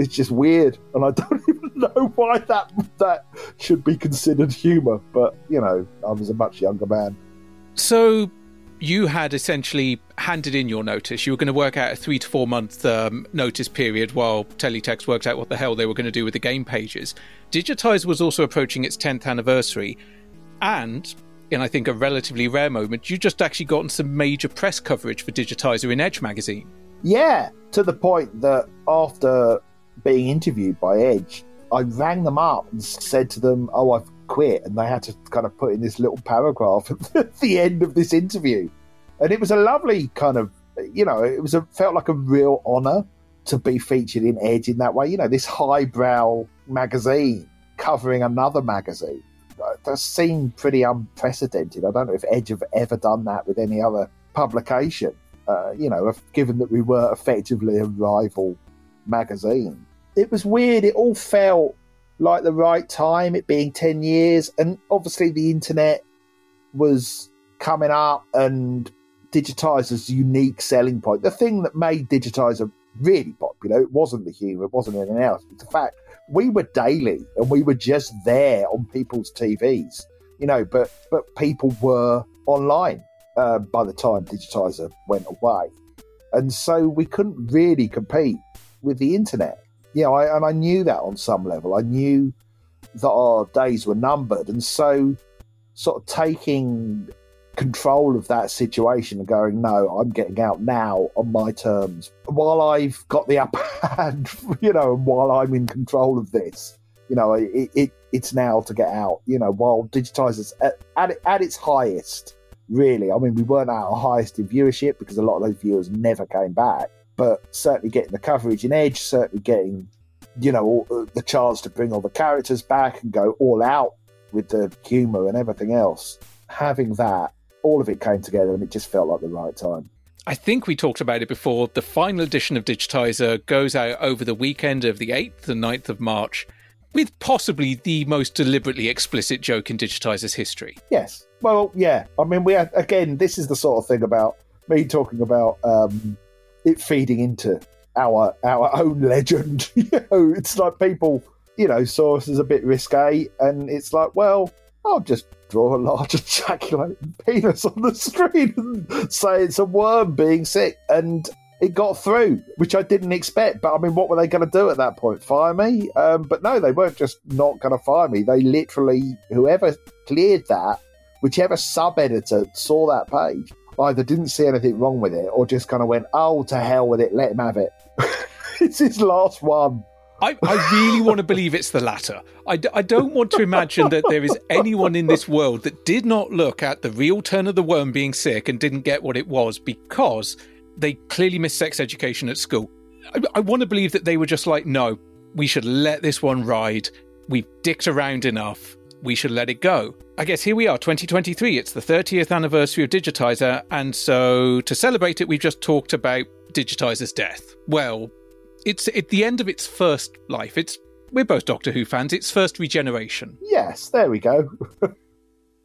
it's just weird, and I (laughs) don't even know why that that should be considered humour. But you know, I was a much younger man. So you had essentially handed in your notice. You were going to work out a three to four month um, notice period while Teletext worked out what the hell they were going to do with the game pages. Digitiser was also approaching its 10th anniversary, and in I think a relatively rare moment, you just actually gotten some major press coverage for Digitiser in Edge magazine. Yeah, to the point that after being interviewed by Edge, I rang them up and said to them, "Oh, I've quit," and they had to kind of put in this little paragraph (laughs) at the end of this interview, and it was a lovely kind of, you know, it was a felt like a real honour to be featured in Edge in that way. You know, this highbrow magazine covering another magazine. Uh, that seemed pretty unprecedented. I don't know if Edge have ever done that with any other publication. Uh, you know, given that we were effectively a rival magazine it was weird. It all felt like the right time, it being 10 years. And obviously, the internet was coming up and Digitiser's unique selling point. The thing that made Digitiser really popular, it wasn't the humor, it wasn't anything else. It's the fact we were daily and we were just there on people's TVs, you know, but, but people were online uh, by the time Digitiser went away. And so we couldn't really compete with the internet you know, I, and I knew that on some level. I knew that our days were numbered, and so sort of taking control of that situation and going, no, I'm getting out now on my terms. While I've got the upper (laughs) hand, you know, and while I'm in control of this, you know, it, it it's now to get out. You know, while digitisers at, at at its highest, really. I mean, we weren't at our highest in viewership because a lot of those viewers never came back. But certainly getting the coverage in Edge, certainly getting, you know, all, uh, the chance to bring all the characters back and go all out with the humour and everything else. Having that, all of it came together and it just felt like the right time. I think we talked about it before. The final edition of Digitiser goes out over the weekend of the 8th and 9th of March with possibly the most deliberately explicit joke in Digitiser's history. Yes. Well, yeah. I mean, we had, again, this is the sort of thing about me talking about um, it feeding into our our own legend. (laughs) you know, it's like people, you know, saw us as a bit risque, and it's like, well, I'll just draw a large ejaculating (laughs) penis on the screen and say it's a worm being sick, and it got through, which I didn't expect. But I mean, what were they going to do at that point? Fire me? Um, but no, they weren't just not going to fire me. They literally, whoever cleared that, whichever sub editor saw that page, either didn't see anything wrong with it or just kind of went, oh, to hell with it, let him have it. (laughs) it's his last one. I, I, really want to believe it's the latter. I d- I don't want to imagine that there is anyone in this world that did not look at the real turn of the worm being sick and didn't get what it was because they clearly missed sex education at school. I, I want to believe that they were just like, no, we should let this one ride. We've dicked around enough. We should let it go. I guess here we are, 2023. It's the 30th anniversary of Digitiser. And so to celebrate it, we've just talked about Digitiser's death. Well, it's at the end of its first life. It's we're both Doctor Who fans. It's first regeneration. Yes, there we go. (laughs)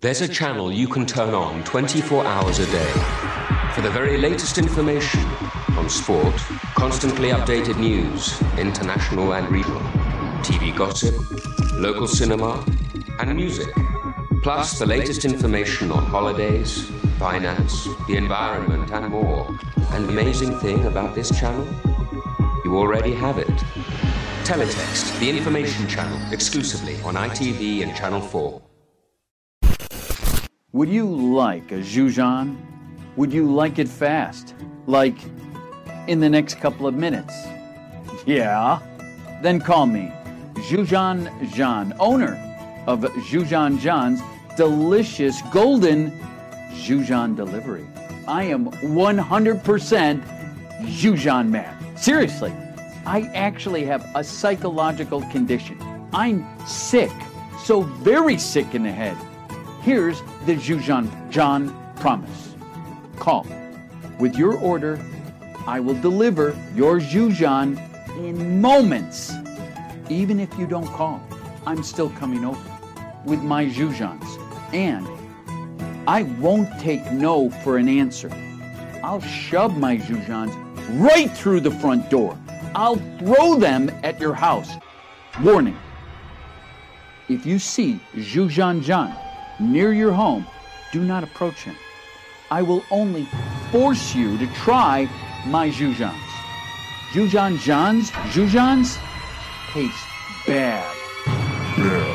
There's a channel you can turn on 24 hours a day for the very latest information on sport, constantly updated news, international and regional, TV gossip, local cinema, and music. Plus the latest information on holidays, finance, the environment, and more. The amazing thing about this channel? You already have it. Teletext, the information channel, exclusively on ITV and Channel 4. Would you like a Zhujan? Would you like it fast? Like in the next couple of minutes? Yeah? Then call me Zhujan Zhan, owner of Zhujan Zhan's delicious golden Zhujan delivery. I am 100% Zhujan man. Seriously, I actually have a psychological condition. I'm sick, so very sick in the head. Here's the Zhujan Zhan promise. Call. With your order, I will deliver your Zhujan in moments. Even if you don't call, I'm still coming over with my Zhujans. And I won't take no for an answer. I'll shove my Zhujans right through the front door. I'll throw them at your house. Warning if you see Zhu Zhan near your home, do not approach him. I will only force you to try my Zhujans. Zhujan Zhan's Zhujans taste bad. Bad.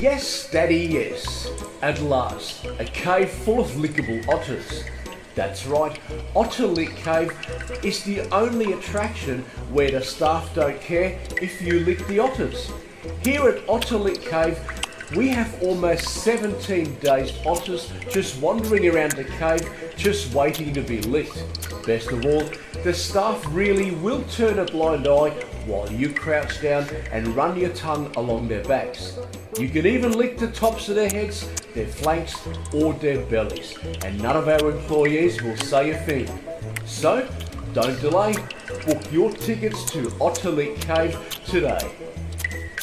Yes, Daddy, yes. At last, a cave full of lickable otters. That's right, Otter Lick Cave is the only attraction where the staff don't care if you lick the otters. Here at Otter Lick Cave, we have almost 17 days otters just wandering around the cave, just waiting to be licked. Best of all, the staff really will turn a blind eye while you crouch down and run your tongue along their backs. You can even lick the tops of their heads, their flanks, or their bellies, and none of our employees will say a thing. So, don't delay, book your tickets to Otter Cave today.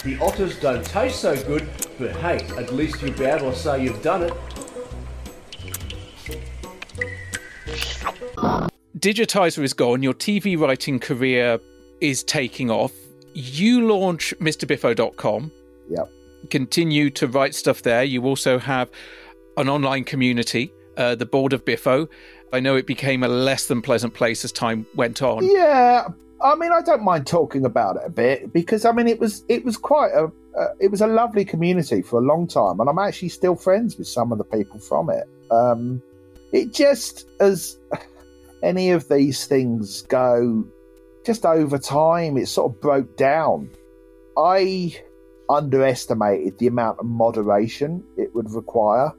The otters don't taste so good, but hey, at least you'll be able to say you've done it. Digitiser is gone, your TV writing career is taking off. You launch MrBiffo.com. Yep. Continue to write stuff there. You also have an online community, uh, the Board of Biffo. I know it became a less than pleasant place as time went on. Yeah, I mean, I don't mind talking about it a bit because I mean, it was it was quite a uh, it was a lovely community for a long time, and I'm actually still friends with some of the people from it. Um, it just as (laughs) any of these things go, just over time, it sort of broke down. I underestimated the amount of moderation it would require.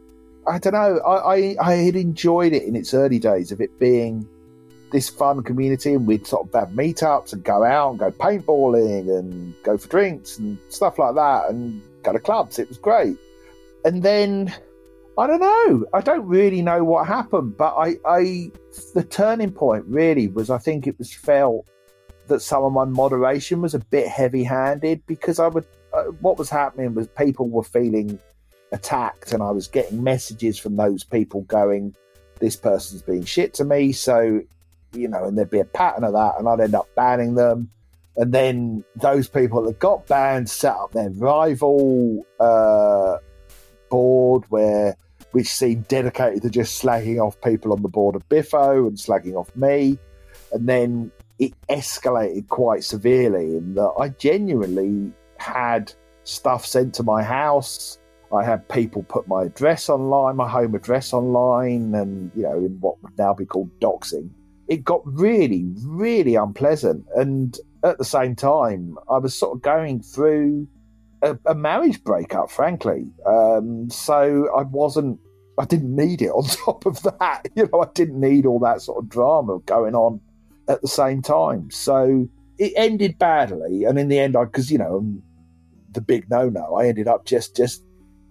I don't know. I, I, I had enjoyed it in its early days of it being this fun community, and we'd sort of have meetups and go out and go paintballing and go for drinks and stuff like that, and go to clubs. It was great. And then I don't know. I don't really know what happened, but I, I the turning point really was I think it was felt that some of my moderation was a bit heavy-handed because I would uh, what was happening was people were feeling attacked, and I was getting messages from those people going, "This person's being shit to me," so you know, and there'd be a pattern of that, and I'd end up banning them. And then those people that got banned set up their rival uh, board, where which seemed dedicated to just slagging off people on the board of Biffo and slagging off me. And then it escalated quite severely in that I genuinely had stuff sent to my house. I had people put my address online, my home address online, and you know, in what would now be called doxing it got really, really unpleasant. And at the same time, I was sort of going through a, a marriage breakup, frankly. Um, so I wasn't, I didn't need it (laughs) on top of that. You know, I didn't need all that sort of drama going on at the same time. So it ended badly. And in the end, I, because, you know, the big no no, I ended up just, just,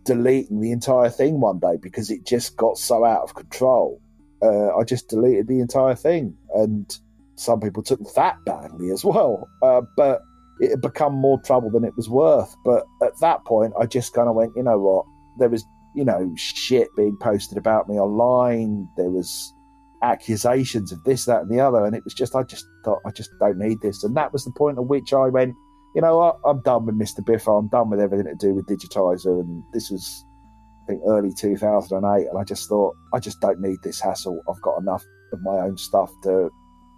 deleting the entire thing one day because it just got so out of control uh, I just deleted the entire thing. And some people took that badly as well. Uh, but it had become more trouble than it was worth. But at that point, I just kind of went, you know what? There was, you know, shit being posted about me online. There was accusations of this, that, and the other. And it was just, I just thought, I just don't need this. And that was the point at which I went, you know what? I'm done with Mr. Biffo. I'm done with everything to do with Digitiser. And this was think early 2008, and I just thought, I just don't need this hassle. I've got enough of my own stuff to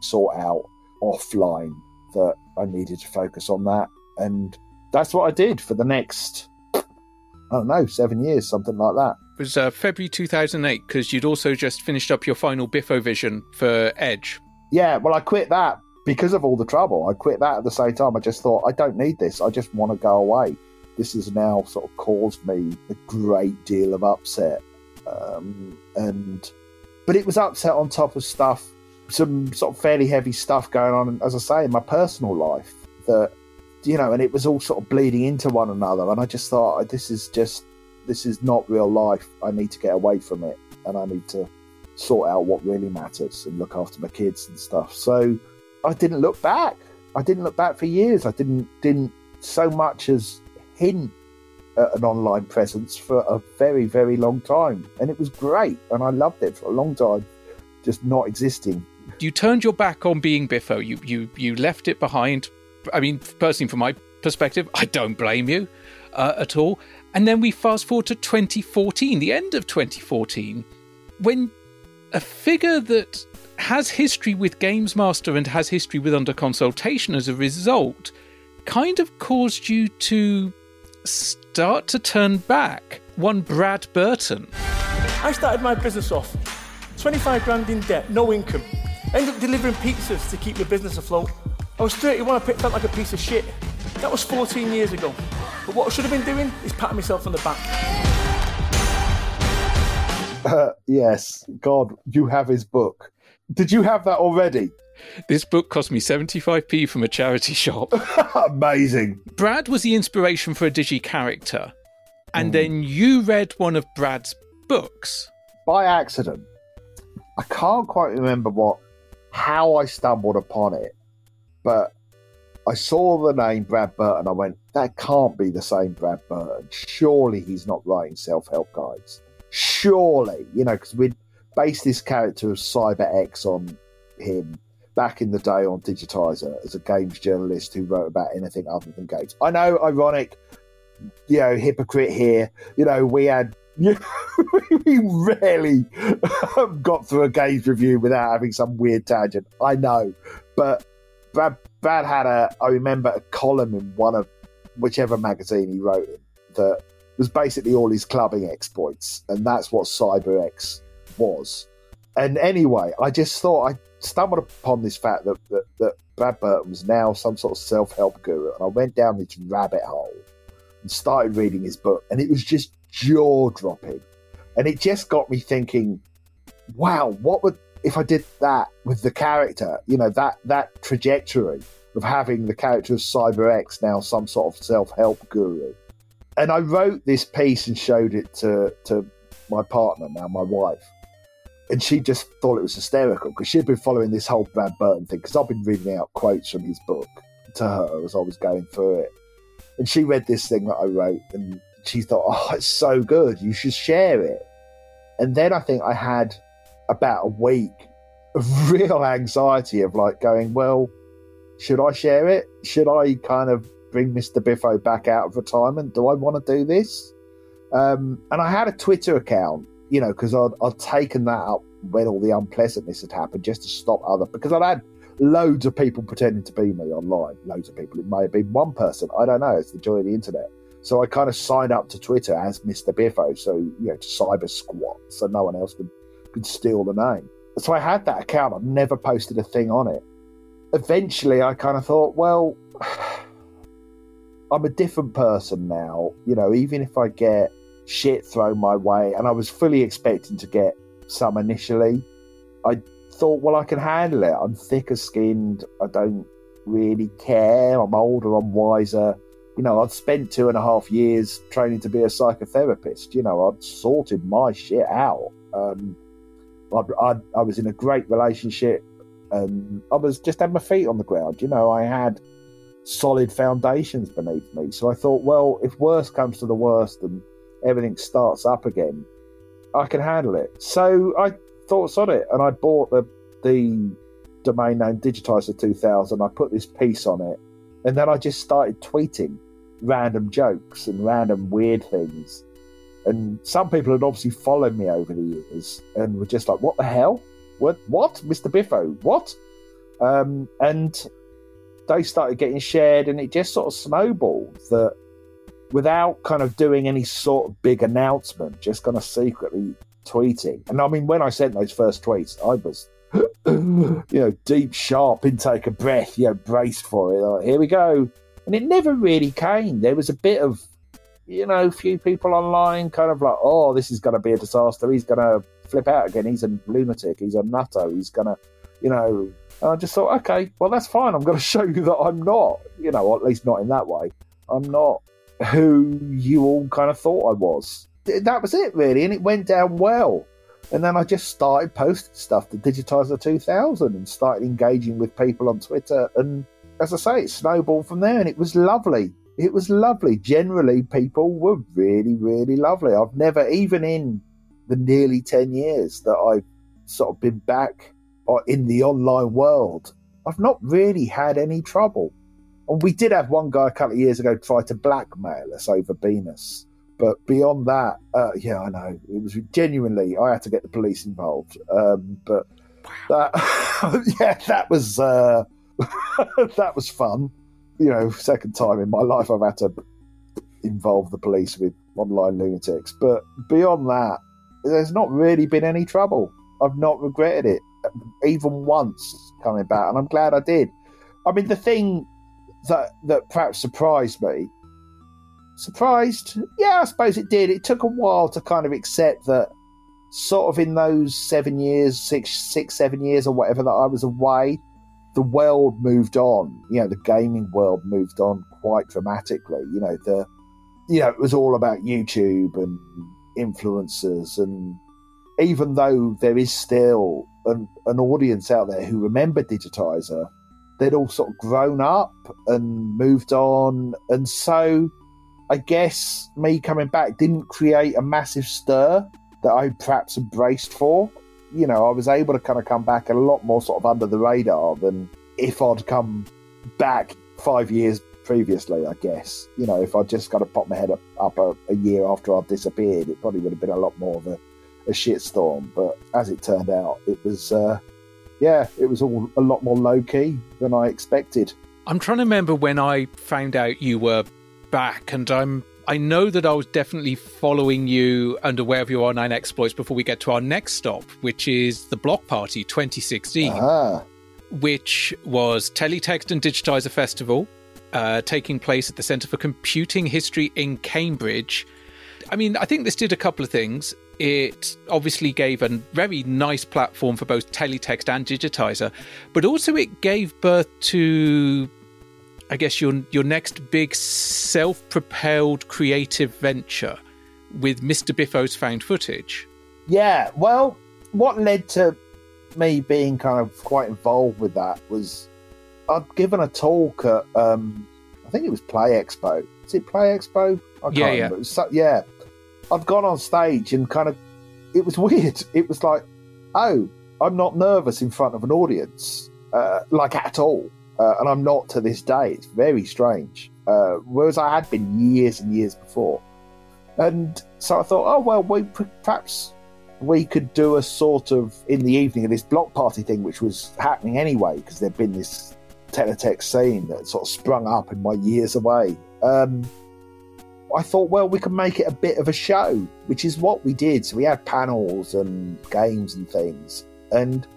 sort out offline that I needed to focus on that. And that's what I did for the next, I don't know, seven years, something like that. It was uh, February 2008 because you'd also just finished up your final Biffo vision for Edge. Yeah, well, I quit that because of all the trouble. I quit that at the same time. I just thought, I don't need this. I just want to go away this has now sort of caused me a great deal of upset. Um, and but it was upset on top of stuff, some sort of fairly heavy stuff going on, as I say, in my personal life that you know, and it was all sort of bleeding into one another. And I just thought, this is just this is not real life. I need to get away from it, and I need to sort out what really matters and look after my kids and stuff. So I didn't look back. I didn't look back for years. I didn't didn't so much as uh, an online presence for a very, very long time. And it was great. And I loved it for a long time, just not existing. You turned your back on being Biffo. You, you, you left it behind. I mean, personally, from my perspective, I don't blame you uh, at all. And then we fast forward to 2014, the end of 2014, when a figure that has history with GamesMaster and has history with Under Consoletation as a result kind of caused you to start to turn back. One Brad Burton. I started my business off 25 grand in debt, no income. Ended up delivering pizzas to keep the business afloat. I was 31, I felt like a piece of shit. That was 14 years ago. But what I should have been doing is patting myself on the back. Uh, yes, God, you have his book. Did you have that already? This book cost me 75p from a charity shop. (laughs) Amazing. Brad was the inspiration for a Digi character. And Mm. then you read one of Brad's books. By accident. I can't quite remember what how I stumbled upon it, but I saw the name Brad Burton. I went, that can't be the same Brad Burton. Surely he's not writing self help guides. Surely, you know, because we'd based this character of Cyber X on him back in the day on Digitiser as a games journalist who wrote about anything other than games. I know, ironic, you know, hypocrite here. You know, we had. (laughs) we rarely um, got through a games review without having some weird tangent. I know, but Brad, Brad had a. I remember a column in one of whichever magazine he wrote that was basically all his clubbing exploits, and that's what CyberX was. And anyway, I just thought I stumbled upon this fact that, that, that Brad Burton was now some sort of self help guru, and I went down this rabbit hole and started reading his book, and it was just jaw dropping. And it just got me thinking, wow, what would if I did that with the character? You know, that that trajectory of having the character of Cyber X now some sort of self help guru. And I wrote this piece and showed it to to my partner, now my wife. And she just thought it was hysterical because she'd been following this whole Brad Burton thing because I've been reading out quotes from his book to her as I was going through it. And she read this thing that I wrote and she thought, oh, it's so good. You should share it. And then I think I had about a week of (laughs) real anxiety of like going, well, should I share it? Should I kind of bring Mr. Biffo back out of retirement? Do I want to do this? Um, and I had a Twitter account, you know, because I'd, I'd taken that up when all the unpleasantness had happened just to stop other, because I'd had loads of people pretending to be me online. Loads of people. It may have been one person. I don't know. It's the joy of the internet. So I kind of signed up to Twitter as Mr. Biffo, so you know, to cyber squat, so no one else could could steal the name. So I had that account. I've never posted a thing on it. Eventually, I kind of thought, well, (sighs) I'm a different person now. You know, even if I get shit thrown my way, and I was fully expecting to get some initially, I thought, well, I can handle it. I'm thicker skinned. I don't really care. I'm older. I'm wiser. You know, I'd spent two and a half years training to be a psychotherapist. You know, I'd sorted my shit out. Um, I'd, I'd, I was in a great relationship, and I was just had my feet on the ground. You know, I had solid foundations beneath me. So I thought, well, if worst comes to the worst and everything starts up again, I can handle it. So I thought on it, and I bought the the domain name Digitiser 2000. I put this piece on it, and then I just started tweeting random jokes and random weird things. And some people had obviously followed me over the years and were just like, "What the hell? What? What, Mr. Biffo? What?" Um, and they started getting shared, and it just sort of snowballed that without kind of doing any sort of big announcement, just kind of secretly tweeting. And I mean, when I sent those first tweets, I was, (clears throat) you know, deep, sharp intake of breath, you know, braced for it. Like, here we go. And it never really came. There was a bit of, you know, few people online kind of like, oh, this is going to be a disaster. He's going to flip out again. He's a lunatic. He's a nutter. He's going to, you know. And I just thought, okay, well, that's fine. I'm going (laughs) to show you that I'm not, you know, at least not in that way. I'm not who you all kind of thought I was. That was it, really. And it went down well. And then I just started posting stuff to Digitiser 2000 and started engaging with people on Twitter. And as I say, it snowballed from there and it was lovely. it was lovely. Generally, people were really, really lovely. I've never, even in the nearly 10 years that I've sort of been back uh, in the online world, I've not really had any trouble. And we did have one guy a couple of years ago try to blackmail us over Venus. But beyond that, uh, yeah, I know it was genuinely. I had to get the police involved. Um, but that, (laughs) yeah, that was uh, (laughs) that was fun. You know, second time in my life I've had to involve the police with online lunatics. But beyond that, there's not really been any trouble. I've not regretted it even once coming back, and I'm glad I did. I mean, the thing that that perhaps surprised me. Surprised? Yeah i suppose it did. It took a while to kind of accept that sort of in those seven years six six seven years or whatever that i was away the world moved on. You know the gaming world moved on quite dramatically. You know the you know it was all about youtube and influencers and even though there is still an, an audience out there who remember digitiser they'd all sort of grown up and moved on and so I guess me coming back didn't create a massive stir that I perhaps embraced for. You know, I was able to kind of come back a lot more sort of under the radar than if I'd come back five years previously, I guess. You know, if I'd just kind of popped my head up, up a, a year after I'd disappeared, it probably would have been a lot more of a, a shitstorm. But as it turned out, it was, uh, yeah, it was all a lot more low key than I expected. I'm trying to remember when I found out you were back, and I'm I know that I was definitely following you and aware of your online exploits before we get to our next stop, which is the Block Party 2016, ah. which was Teletext and Digitiser Festival, uh, taking place at the Centre for Computing History in Cambridge. I mean, I think this did a couple of things. It obviously gave a very nice platform for both Teletext and Digitiser, but also it gave birth to I guess your your next big self-propelled creative venture with Mr. Biffo's found footage. Yeah, well, what led to me being kind of quite involved with that was I'd given a talk at um, I think it was Play Expo. Is it Play Expo? I can't yeah, yeah. So, yeah. I'd gone on stage and kind of it was (laughs) weird. It was like, oh, I'm not nervous in front of an audience, uh, like at all uh, and I'm not to this day. It's very strange. Uh, whereas I had been years and years before, and so I thought, oh well, we perhaps we could do a sort of in the evening of this block party thing, which was happening anyway because there'd been this teletext scene that sort of sprung up in my years away. Um, I thought, well, we could make it a bit of a show, which is what we did. So we had panels and games and things, and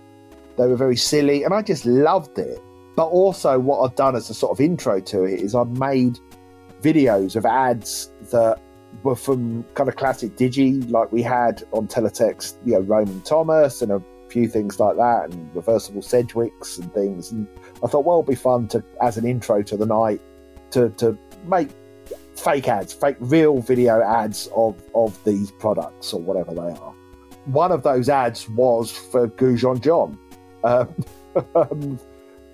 they were very silly, and I just loved it. But also, what I've done as a sort of intro to it is I've made videos of ads that were from kind of classic Digi, like we had on Teletext, you know, Roman Thomas and a few things like that, and reversible Sedgwicks and things. And I thought, well, it'd be fun to, as an intro to the night, to, to make fake ads, fake real video ads of, of these products or whatever they are. One of those ads was for Goujon John. Um, (laughs)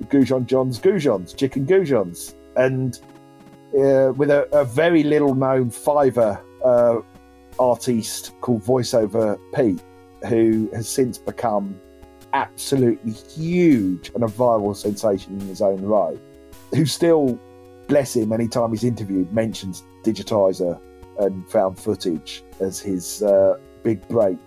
Goujon John's Goujons, chicken Goujons, and uh, with a, a, very little known Fiverr uh, artiste called Voiceover Pete, who has since become absolutely huge and a viral sensation in his own right, who still, bless him, anytime he's interviewed, mentions Digitiser and found footage as his uh, big break.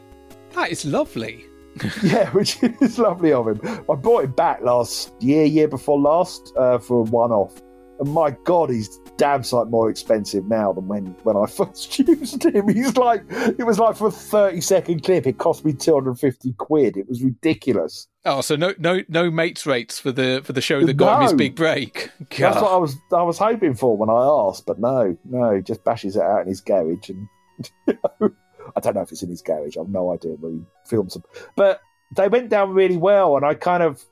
That is lovely. (laughs) yeah, which is lovely of him. I brought him back last year, year before last, uh, for a one-off, and my God, he's damn sight more expensive now than when when I (laughs) first used him. He's like, it was like for a thirty-second clip, it cost me two hundred and fifty quid. It was ridiculous. Oh, so no, no, no mates rates for the for the show that got no. him his big break. God. (laughs) That's what I was I was hoping for when I asked, but no, no, he just bashes it out in his garage and. You (laughs) know, I don't know if it's in his garage. I've no idea where he films them. But they went down really well, and I kind of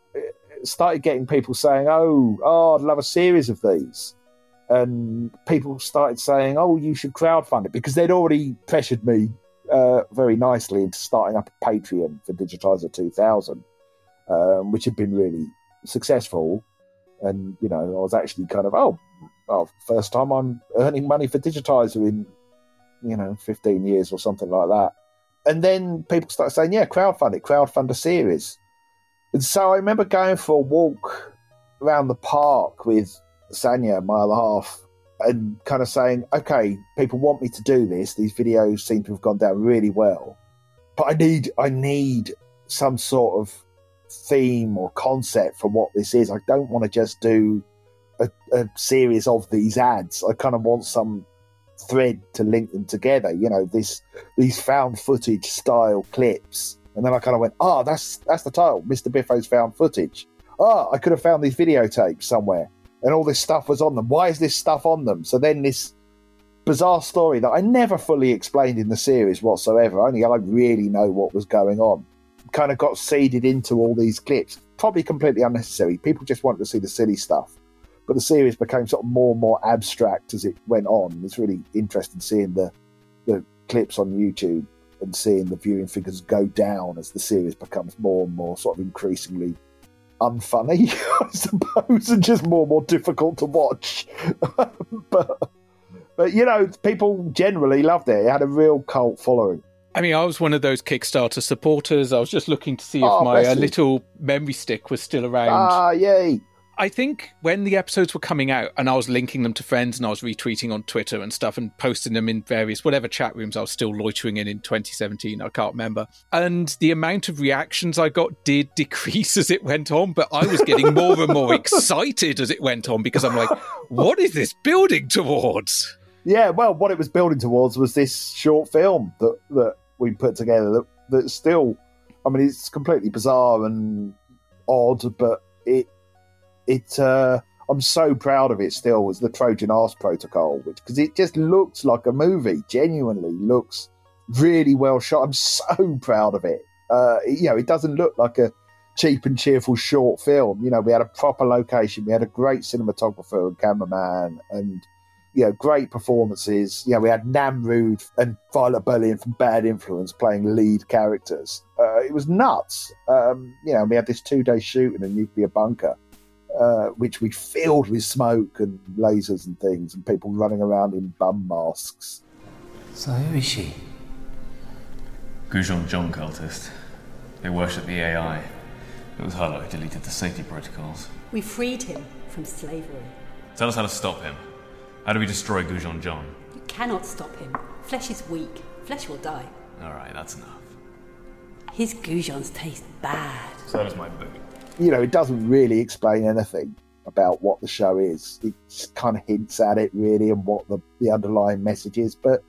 started getting people saying, "Oh, oh, I'd love a series of these." And people started saying, "Oh, you should crowdfund it," because they'd already pressured me uh, very nicely into starting up a Patreon for Digitiser 2000, um, which had been really successful. And you know, I was actually kind of, "Oh, oh, first time I'm earning money for Digitiser in, you know, 15 years or something like that. And then people started saying, yeah, crowdfund it, crowdfund a series. And so I remember going for a walk around the park with Sanya, my other half, and kind of saying, okay, people want me to do this. These videos seem to have gone down really well. But I need I need some sort of theme or concept for what this is. I don't want to just do a, a series of these ads. I kind of want some thread to link them together. You know, this these found footage style clips. And then I kind of went, oh, that's that's the title, Mr. Biffo's found footage. Oh, I could have found these videotapes somewhere, and all this stuff was on them. Why is this stuff on them? So then this bizarre story that I never fully explained in the series whatsoever. Only I really know what was going on. Kind of got seeded into all these clips. Probably completely unnecessary. People just wanted to see the silly stuff. But the series became sort of more and more abstract as it went on. It's really interesting seeing the the clips on YouTube and seeing the viewing figures go down as the series becomes more and more sort of increasingly unfunny, (laughs) I suppose, and just more and more difficult to watch. (laughs) but but you know, people generally loved it. It had a real cult following. I mean, I was one of those Kickstarter supporters. I was just looking to see if Oh, my uh, little memory stick was still around. Ah, yay! I think when the episodes were coming out and I was linking them to friends and I was retweeting on Twitter and stuff and posting them in various whatever chat rooms I was still loitering in in 2017, I can't remember. And the amount of reactions I got did (laughs) decrease as it went on, but I was getting more and more excited as it went on because I'm like, what is this building towards? Yeah, well, what it was building towards was this short film that that we put together. That that still, I mean, it's completely bizarre and odd, but it it. uh I'm so proud of it still. Was the Trojan Horse Protocol, which because it just looks like a movie. Genuinely looks really well shot. I'm so (laughs) proud of it. Uh, you know, it doesn't look like a cheap and cheerful short film. You know, we had a proper location, we had a great cinematographer and cameraman, and you know, great performances. You know, we had Nam Rood and Violet Berlin from Bad Influence playing lead characters. Uh, it was nuts. Um, you know, we had this two-day shoot in a nuclear bunker, uh, which we filled with smoke and lasers and things, and people running around in bum masks. So who is she? Goujon John cultist. They worship the AI. It was Harlow who deleted the safety protocols. We freed him from slavery. Tell us how to stop him. How do we destroy Goujon John? You cannot stop him. Flesh is weak. Flesh will die. Alright, that's enough. His goujons taste bad. So does my boot. You know, it doesn't really explain anything about what the show is. It kind of hints at it, really, and what the, the underlying message is. But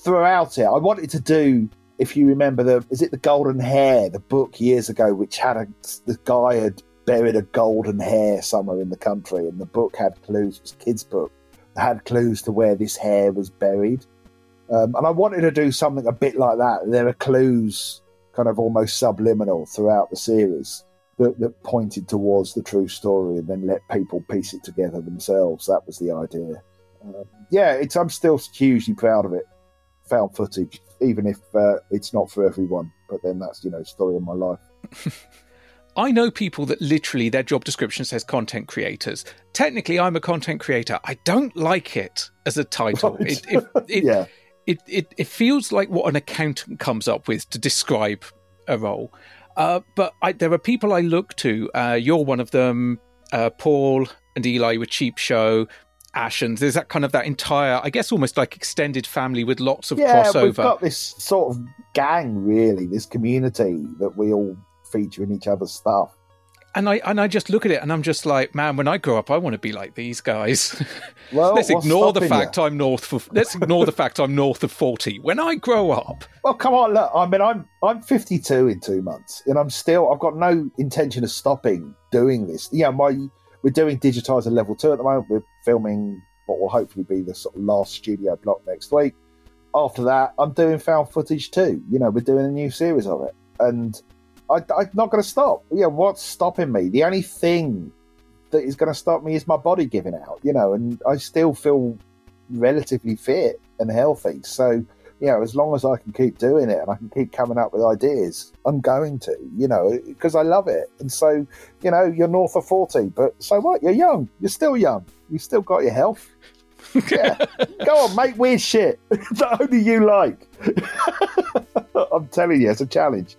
throughout it, I wanted to do, if you remember, the is it the Golden Hare, the book years ago, which had a the guy had buried a golden hare somewhere in the country, and the book had clues. It was a kid's book, had clues to where this hare was buried. Um, and I wanted to do something a bit like that. There are clues, kind of almost subliminal, throughout the series that, that pointed towards the true story, and then let people piece it together themselves. That was the idea. Um, yeah, it's I'm still hugely proud of it. Found footage, even if uh, it's not for everyone. But then that's you know story of my life. (laughs) I know people that literally their job description says content creators. Technically, I'm a content creator. I don't like it as a title. (laughs) Right. It, it, it, (laughs) Yeah. it, it, it feels like what an accountant comes up with to describe a role. Uh, but I, there are people I look to. Uh, you're one of them. Uh, Paul and Eli with Cheap Show. Ashens. There's that kind of that entire, I guess, almost like extended family with lots of yeah, crossover. we've got this sort of gang, really, this community that we all feature in each other's stuff. And I and I just look at it and I'm just like, man, when I grow up, I want to be like these guys. (laughs) Well, let's ignore the fact you? I'm north of. Let's ignore the (laughs) fact I'm north of forty. When I grow up, Well, come on, look. I mean, I'm I'm 52 in two months, and I'm still. I've got no intention of stopping doing this. Yeah, my we're doing digitiser level two at the moment. We're filming what will hopefully be the sort of last studio block next week. After that, I'm doing found footage too. You know, we're doing a new series of it, and I, I'm not going to stop. Yeah, what's stopping me? The only thing that is going to stop me is my body giving out. You know, and I still feel relatively fit and healthy. So, you you know, as long as I can keep doing it and I can keep coming up with ideas, I'm going to, you know, because I love it. And so, you know, you're north of 40, but so what? You're young. You're still young. You've still got your health. Yeah. (laughs) Go on, make weird shit (laughs) that only you like. (laughs) I'm telling you, it's a challenge.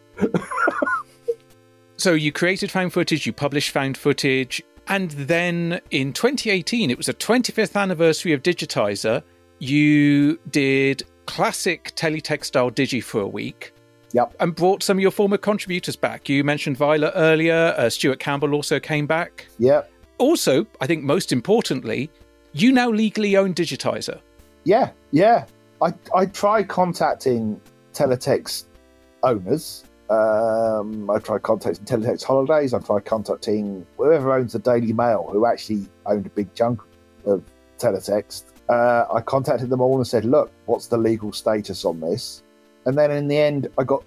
So you created found footage, you published found footage, and then in 2018, it was the 25th anniversary of Digitiser. You did classic teletext style digi for a week. Yep. And brought some of your former contributors back. You mentioned Violet earlier. Uh, Stuart Campbell also came back. Yep. Also, I think most importantly, you now legally own Digitiser. Yeah, yeah. I I tried contacting teletext owners. Um, I tried contacting teletext holidays. I tried contacting whoever owns the Daily Mail, who actually owned a big chunk of teletext. Uh, I contacted them all and said, "Look, what's the legal status on this?" And then in the end, I got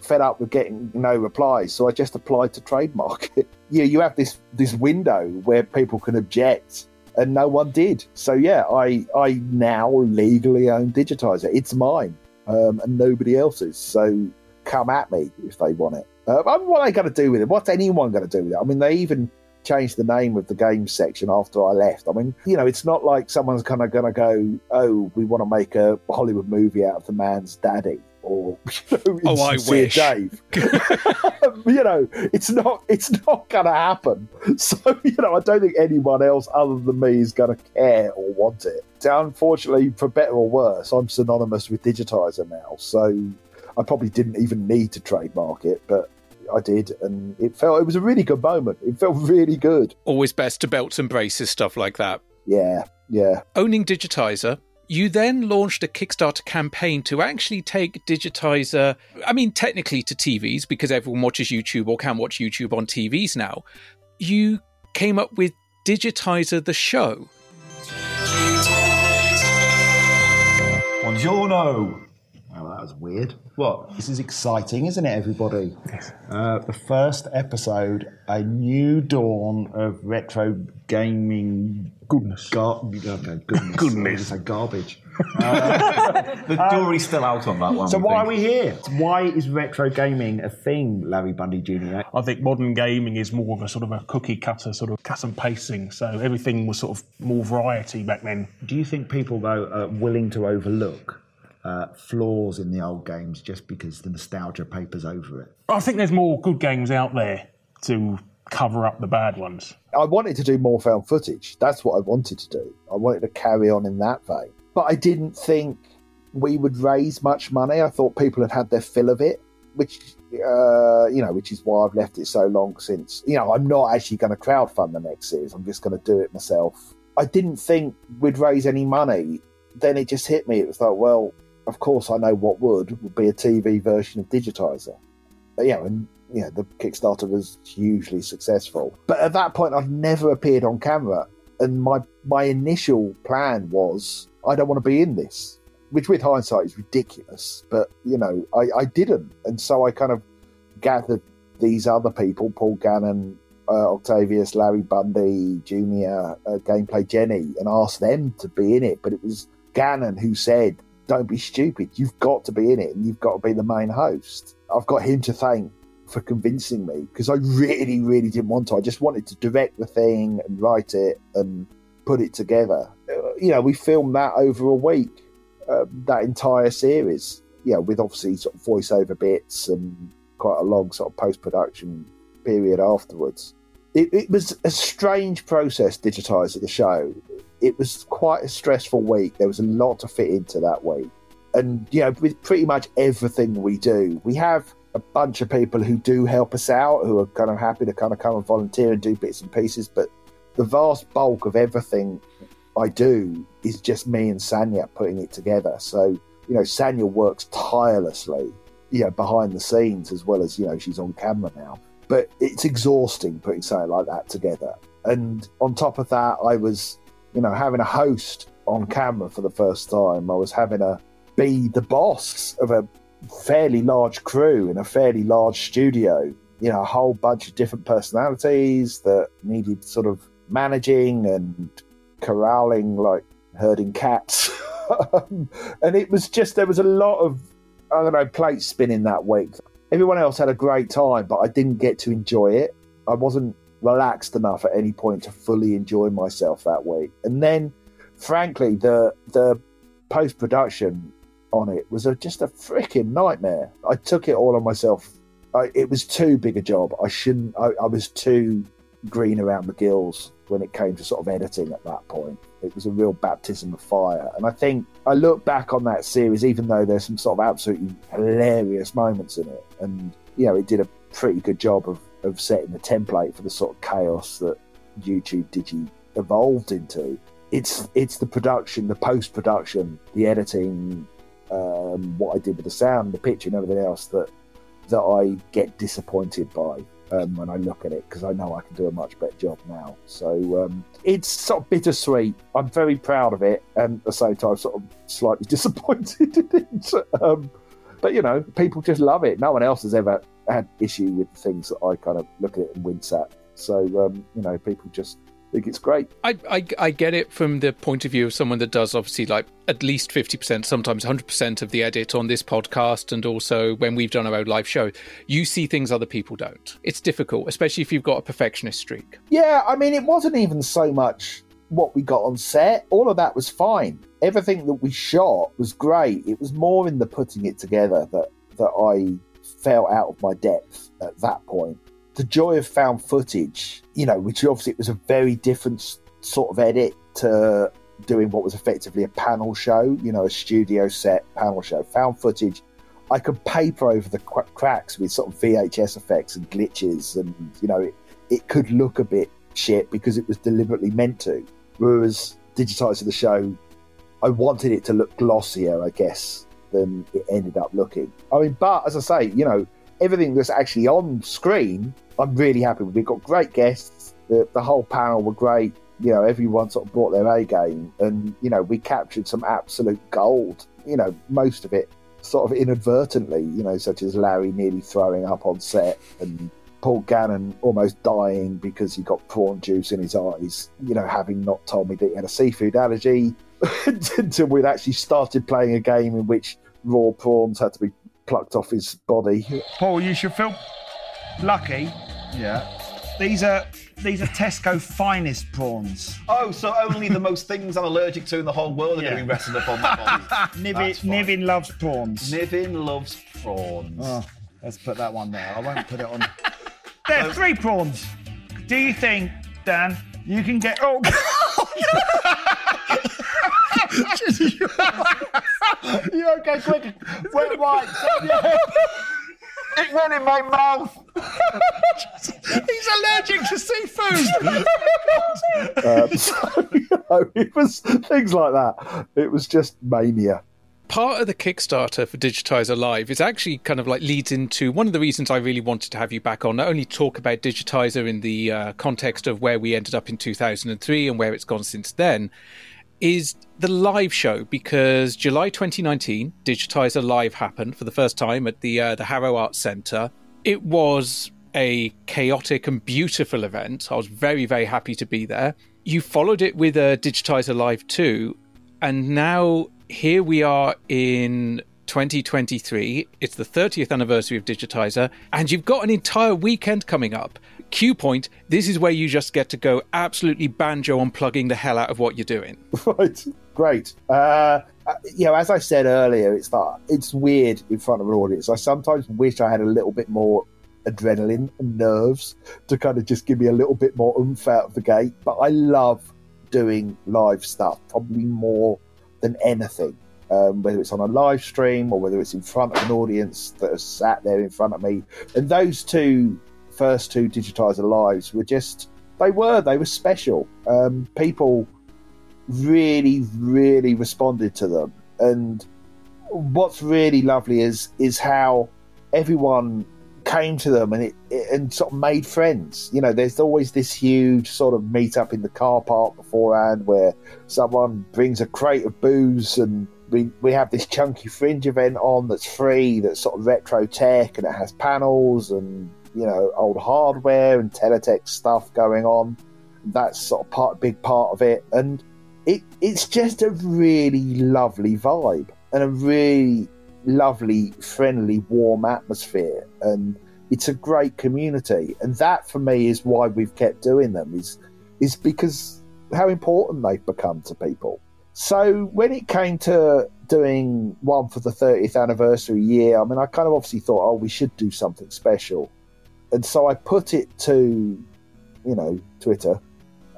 fed up with getting no replies, so I just applied to trademark it. (laughs) Yeah, you have this this window where people can object, and no one did. So yeah, I I now legally own Digitiser. It's mine, um, and nobody else's. So come at me if they want it. Uh, what are they going to do with it? What's anyone going to do with it? I mean, they even changed the name of the games section after I left. I mean, you know, it's not like someone's kind of going to go, "Oh, we want to make a Hollywood movie out of the man's daddy." Or (laughs) you know, Oh, I wish. Dave. (laughs) (laughs) you know, it's not it's not going to happen. So you know, I don't think anyone else other than me is going to care or want it. So, unfortunately, for better or worse, I'm synonymous with Digitiser now. So I probably didn't even need to trademark it, but I did, and it felt it was a really good moment. It felt really good. Always best to belts and braces, stuff like that. Yeah, yeah. Owning Digitiser, you then launched a Kickstarter campaign to actually take Digitiser, I mean, technically to TVs, because everyone watches YouTube or can watch YouTube on TVs now. You came up with Digitiser the show. Buongiorno. Oh, that was weird. What? This is exciting, isn't it, everybody? Uh, the first episode, a new dawn of retro gaming goodness. Gar- okay, goodness. (laughs) goodness. Say garbage. (laughs) The jury's still out on that one. So why think. are we here? Why is retro gaming a thing, Larry Bundy Jr.? I think modern gaming is more of a sort of a cookie cutter, sort of cut and paste thing. So everything was sort of more variety back then. Do you think people, though, are willing to overlook uh, flaws in the old games just because the nostalgia papers over it? I think there's more good games out there to cover up the bad ones. I wanted to do more found footage. That's what I wanted to do. I wanted to carry on in that vein. But I didn't think we would raise much money. I thought people had had their fill of it, which, uh, you know, which is why I've left it so long since. You know, I'm not actually going to crowdfund the next series. I'm just going to do it myself. I didn't think we'd raise any money. Then it just hit me. It was like, well, of course I know what would would be a TV version of Digitiser. But, know, and know, the Kickstarter was hugely successful. But at that point, I'd never appeared on camera, and my my initial plan was I don't want to be in this, which with hindsight is ridiculous. But you know, I, I didn't, and so I kind of gathered these other people: Paul Gannon, uh, Octavius, Larry Bundy, Junior, uh, Gameplay Jenny, and asked them to be in it. But it was Gannon who said, "Don't be stupid. You've got to be in it, and you've got to be the main host." I've got him to thank for convincing me because I really, really didn't want to. I just wanted to direct the thing and write it and put it together. Uh, you know, we filmed that over a week, uh, that entire series. Yeah, with obviously sort of voiceover bits and quite a long sort of post production period afterwards. It, it was a strange process, digitizing the show. It was quite a stressful week. There was a lot to fit into that week. And, you know, with pretty much everything we do, we have a bunch of people who do help us out, who are kind of happy to kind of come and volunteer and do bits and pieces. But the vast bulk of everything I do is just me and Sanya putting it together. So, you know, Sanya works tirelessly, you know, behind the scenes as well as, you know, she's on camera now. But it's exhausting putting something like that together. And on top of that, I was, you know, having a host on camera for the first time. I was having a be the boss of a fairly large crew in a fairly large studio. You know, a whole bunch of different personalities that needed sort of managing and corralling like herding cats. (laughs) And it was just there was a lot of I don't know plate spinning that week. Everyone else had a great time, but I didn't get to enjoy it. I wasn't relaxed enough at any point to fully enjoy myself that week. And then, frankly, the the post production on it was a, just a freaking nightmare. I took it all on myself. I, it was too big a job. I shouldn't. I, I was too green around the gills when it came to sort of editing at that point. It was a real baptism of fire. And I think I look back on that series, even though there's some sort of absolutely hilarious moments in it, and you know, it did a pretty good job of, of setting the template for the sort of chaos that YouTube Digi evolved into. It's it's the production, the post production, the editing, um, what I did with the sound, the picture, and everything else that that I get disappointed by um, when I look at it because I know I can do a much better job now. So um, it's sort of bittersweet. I'm very proud of it, and at the same time, sort of slightly (laughs) disappointed in it. Um, but you know, people just love it. No one else has ever had issue with the things that I kind of look at it and wince at. So um, you know, people just think it's great. I, I, I get it from the point of view of someone that does obviously like at least 50%, sometimes 100% of the edit on this podcast. And also when we've done our own live show, you see things other people don't. It's difficult, especially if you've got a perfectionist streak. Yeah, I mean, it wasn't even so much what we got on set. All of that was fine. Everything that we shot was great. It was more in the putting it together that that I fell out of my depth at that point the joy of found footage, you know, which obviously it was a very different sort of edit to doing what was effectively a panel show, you know, a studio set panel show. Found footage, I could paper over the qu- cracks with sort of VHS effects and glitches, and you know, it, it could look a bit shit because it was deliberately meant to. Whereas digitizing the show, I wanted it to look glossier, I guess, than it ended up looking. I mean, but as I say, you know, everything that's actually on screen I'm really happy with. We've got great guests. The, the whole panel were great. You know, everyone sort of brought their A game, and you know, we captured some absolute gold. You know, most of it sort of inadvertently. You know, such as Larry nearly throwing up on set and Paul Gannon almost dying because he got prawn juice in his eyes. You know, having not told me that he had a seafood allergy (laughs) until we'd actually started playing a game in which raw prawns had to be plucked off his body. Paul, you should feel lucky Yeah. These are these are Tesco finest prawns. Oh, so only the most things I'm allergic to in the whole world are Yeah. going to be resting up on my body. (laughs) Niven, That's. Niven loves prawns. Niven loves prawns. Oh, let's put that one there. I won't put it on. (laughs) There are three prawns. Do you think, Dan, you can get? Oh. You okay, quick? Wait, right. It went in my mouth. He's allergic to seafood. um, so, you know, it was things like that. It was just mania. Part of the Kickstarter for Digitiser Live is actually kind of like leads into one of the reasons I really wanted to have you back on, not only talk about Digitiser in the uh, context of where we ended up in 2003 and where it's gone since then, is the live show because July 2019, Digitiser Live happened for the first time at the uh, the Harrow Arts Centre. It was a chaotic and beautiful event. I was very very happy to be there. You followed it with a Digitiser Live 2, and now here we are in 2023. It's the 30th anniversary of Digitiser, and you've got an entire weekend coming up. Cue point, this is where you just get to go absolutely banjo on plugging the hell out of what you're doing. (laughs) Right, great. Uh, uh, you know, as I said earlier, it's that it's weird in front of an audience. I sometimes wish I had a little bit more adrenaline and nerves to kind of just give me a little bit more oomph out of the gate. But I love doing live stuff, probably more than anything. Um, whether it's on a live stream or whether it's in front of an audience that has sat there in front of me. And those two first two Digitiser lives were just, they were, they were special. Um, people really, really responded to them. And what's really lovely is is how everyone came to them and it, it and sort of made friends. You know, there's always this huge sort of meet up in the car park beforehand where someone brings a crate of booze and we, we have this chunky fringe event on that's free that's sort of retro tech and it has panels and you know old hardware and teletext stuff going on that's sort of part big part of it and it it's just a really lovely vibe and a really lovely, friendly, warm atmosphere, and it's a great community. And that, for me, is why we've kept doing them. Is is because how important they've become to people. So when it came to doing one for the 30th anniversary year, I mean, I kind of obviously thought, oh, we should do something special. And so I put it to, you know, Twitter,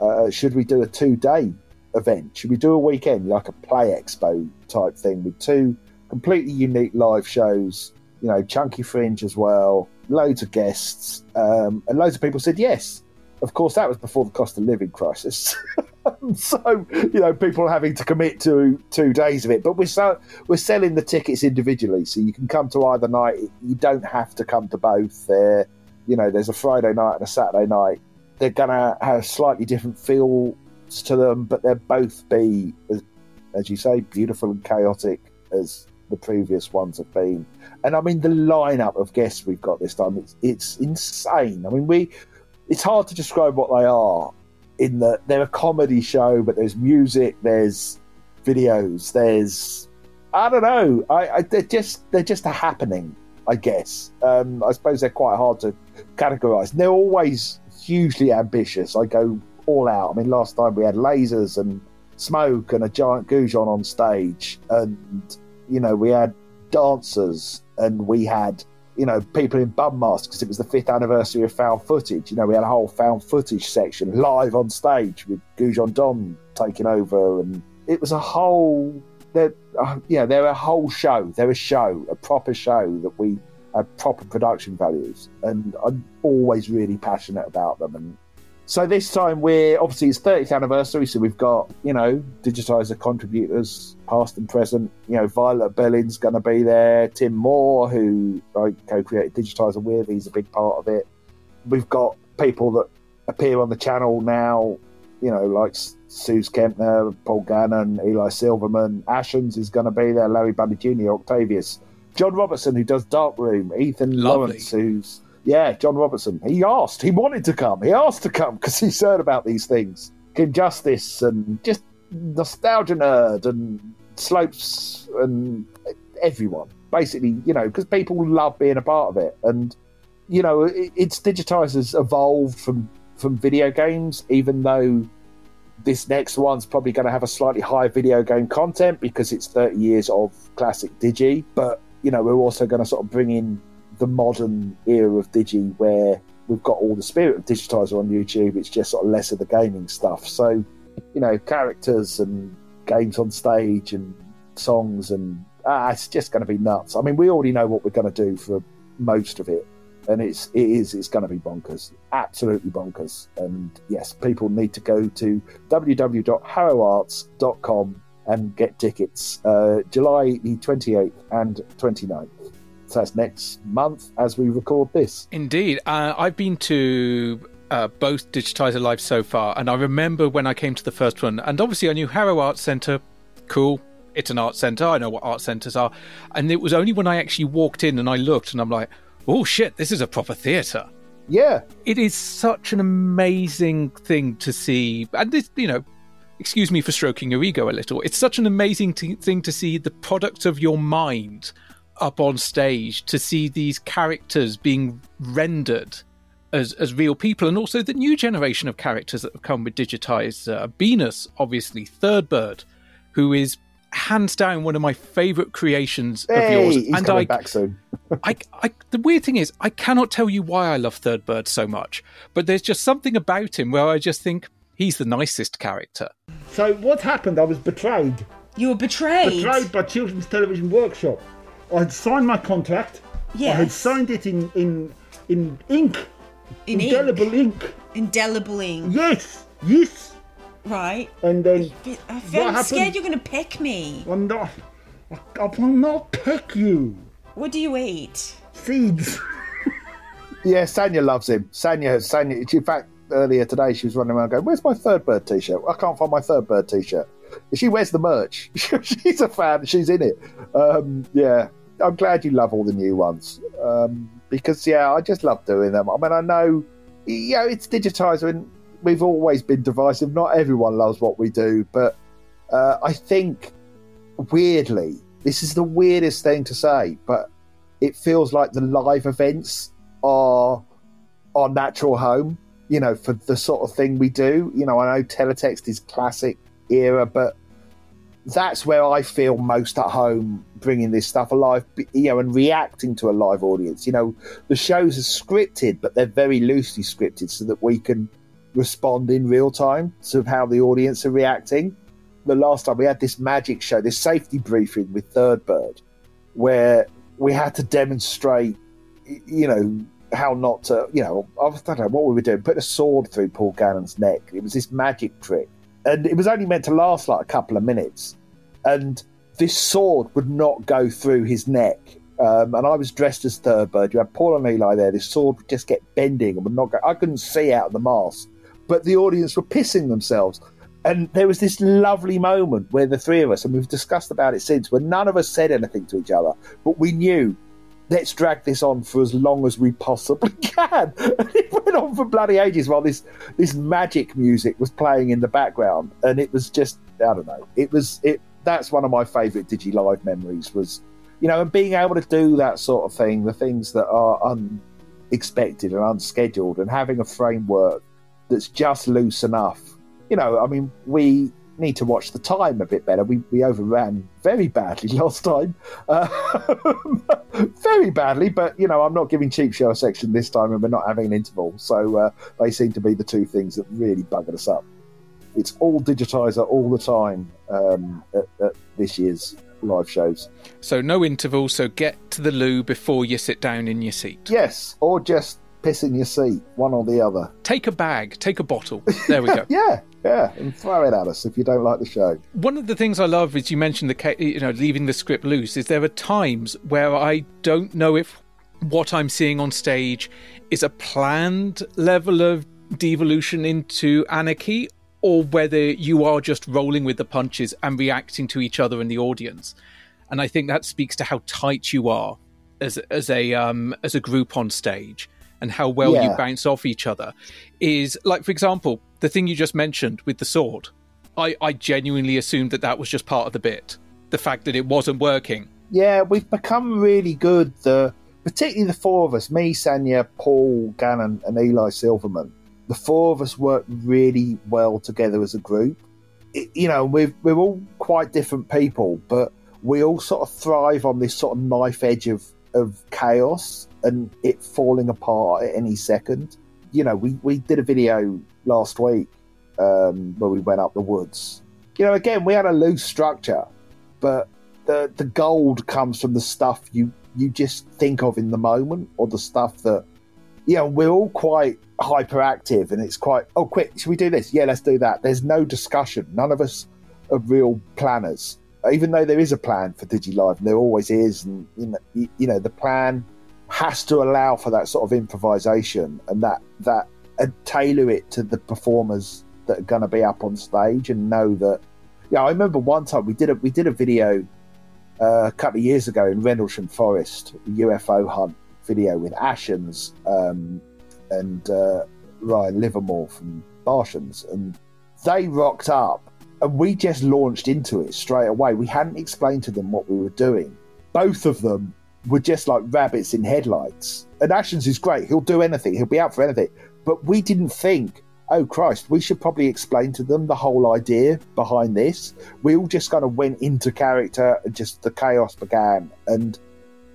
uh, should we do a two day event? Should we do a weekend, like a play expo type thing with two completely unique live shows, you know, Chunky Fringe as well, loads of guests, um, and loads of people said yes. Of course, that was before the cost of living crisis. (laughs) (laughs) so you know people are having to commit to two days of it but we're so we're selling the tickets individually so you can come to either night. You don't have to come to both. There you know there's a friday night and a saturday night. They're gonna have slightly different feels to them but they'll both be as, as you say beautiful and chaotic as the previous ones have been. And i mean the lineup of guests we've got this time it's it's insane. I mean we it's hard to describe what they are in that they're a comedy show, but there's music, there's videos, there's I don't know. I, I they're just they're just a happening, I guess. Um, I suppose they're quite hard to categorize. They're always hugely ambitious. I go all out. I mean, last time we had lasers and smoke and a giant goujon on stage, and you know we had dancers and we had you know, people in bum masks because it was the fifth anniversary of found footage. You know, we had a whole found footage section live on stage with Gujon Don taking over, and it was a whole. Uh, yeah, they're a whole show. They're a show, a proper show that we have proper production values, and I'm always really passionate about them. And so this time we're obviously it's 30th anniversary, so we've got you know digitiser contributors past and present. You know Violet Berlin's going to be there. Tim Moore, who I co-created digitiser with, he's a big part of it. We've got people that appear on the channel now. You know like Suze Kempner, Paul Gannon, Eli Silverman. Ashens is going to be there. Larry Bundy Jr., Octavius, John Robertson, who does Dark Room, Ethan Lovely. Lawrence, who's yeah, John Robertson. He asked. He wanted to come. He asked to come because he's (laughs) heard about these things. Kim Justice and just nostalgia nerd and Slopes and everyone. Basically, you know, because people love being a part of it. And, you know, it, it's digitisers evolved from, from video games, even though this next one's probably going to have a slightly higher video game content because it's 30 years of classic Digi. But, you know, we're also going to sort of bring in the modern era of Digi where we've got all the spirit of Digitiser on YouTube. It's just sort of less of the gaming stuff. So, you know, characters and games on stage and songs and ah, it's just going to be nuts. I mean, we already know what we're going to do for most of it, and it's it is it's going to be bonkers, absolutely bonkers. And yes, people need to go to www.harrowarts.com and get tickets. Uh, July the 28th and 29th. So that's next month as we record this. Indeed. Uh, I've been to uh, both Digitiser Live so far, and I remember when I came to the first one, and obviously I knew Harrow Arts Centre, cool. It's an art centre. I know what art centres are. And it was only when I actually walked in and I looked and I'm like, oh shit, this is a proper theatre. Yeah. It is such an amazing thing to see. And this, you know, excuse me for stroking your ego a little. It's such an amazing t- thing to see the product of your mind up on stage, to see these characters being rendered as, as real people, and also the new generation of characters that have come with digitized. Uh, Venus, obviously, Third Bird, who is hands down one of my favorite creations Hey, of yours. he's and coming I, back soon. (laughs) I, I, the weird thing is, I cannot tell you why I love Third Bird so much, but there's just something about him where I just think he's the nicest character. So what happened? I was betrayed. You were betrayed. Betrayed by Children's Television Workshop. I had signed my contract. Yeah. I had signed it in in in ink. In indelible ink. Indelible ink. Yes. Yes. Right. And then I what feel happened? scared you're going to pick me. I'm not. I will not pick you. What do you eat? Seeds. (laughs) Yeah, Sanya loves him. Sanya, has Sanya. In fact, earlier today she was running around going, "Where's my third bird t-shirt? I can't find my third bird t-shirt." She wears the merch. (laughs) she's a fan. She's in it. Um, yeah, I'm glad you love all the new ones um, because yeah, I just love doing them. I mean, I know, yeah, it's digitiser, and we've always been divisive. Not everyone loves what we do, but Uh, I think, weirdly, this is the weirdest thing to say, but it feels like the live events are our natural home, you know, for the sort of thing we do. You know, I know teletext is classic era, but that's where I feel most at home bringing this stuff alive, you know, and reacting to a live audience. You know, the shows are scripted, but they're very loosely scripted so that we can respond in real time to how the audience are reacting. The last time we had this magic show, this safety briefing with Third Bird, where we had to demonstrate, you know, how not to, you know, I don't know what we were doing, put a sword through Paul Gannon's neck. It was this magic trick. And it was only meant to last like a couple of minutes. And this sword would not go through his neck. Um, and I was dressed as Third Bird. You had Paul and Eli there. This sword would just get bending and would not go. I couldn't see out of the mask, but the audience were pissing themselves. And there was this lovely moment where the three of us, and we've discussed about it since, where none of us said anything to each other, but we knew let's drag this on for as long as we possibly (laughs) can. And it went on for bloody ages while this this magic music was playing in the background, and it was just I don't know. It was it. That's one of my favourite Digi Live memories. Was you know, and being able to do that sort of thing, the things that are unexpected and unscheduled, and having a framework that's just loose enough. You know, I mean, we need to watch the time a bit better. We we overran very badly (laughs) last time, uh, (laughs) very badly. But you know, I'm not giving cheap show a section this time, and we're not having an interval. So uh, they seem to be the two things that really buggered us up. It's all digitiser all the time um, at, at this year's live shows. So no interval, so get to the loo before you sit down in your seat. Yes, or just piss in your seat, one or the other. Take a bag, take a bottle. There we go. (laughs) yeah, yeah, and throw it at us if you don't like the show. One of the things I love is you mentioned the you know leaving the script loose. Is there are times where I don't know if what I'm seeing on stage is a planned level of devolution into anarchy, or whether you are just rolling with the punches and reacting to each other in the audience. And I think that speaks to how tight you are as as a um, as a group on stage and how well you bounce off each other. Is like, for example, the thing you just mentioned with the sword. I, I genuinely assumed that that was just part of the bit. The fact that it wasn't working. Yeah, we've become really good. The particularly the four of us, me, Sanya, Paul, Gannon, and Eli Silverman. The four of us work really well together as a group. It- you know, we're we're all quite different people, but we all sort of thrive on this sort of knife edge of of chaos and it falling apart at any second. You know, we we did a video last week um, where we went up the woods. You know, again, we had a loose structure, but the the gold comes from the stuff you you just think of in the moment, or the stuff that you know. We're all quite hyperactive, and it's quite oh, quick, should we do this? Yeah, let's do that. There's no discussion. None of us are real planners, even though there is a plan for DigiLive, and there always is, and you know, you, you know, the plan has to allow for that sort of improvisation and that that and tailor it to the performers that are going to be up on stage and know that yeah, I remember one time we did a we did a video uh, a couple of years ago in Rendlesham Forest, UFO hunt video with Ashens um, and uh, Ryan Livermore from Barshams, and they rocked up, and we just launched into it straight away. We hadn't explained to them what we were doing. Both of them were just like rabbits in headlights. And Ashens is great; he'll do anything, he'll be out for anything. But we didn't think oh Christ, we should probably explain to them the whole idea behind this. We all just kind of went into character and just the chaos began and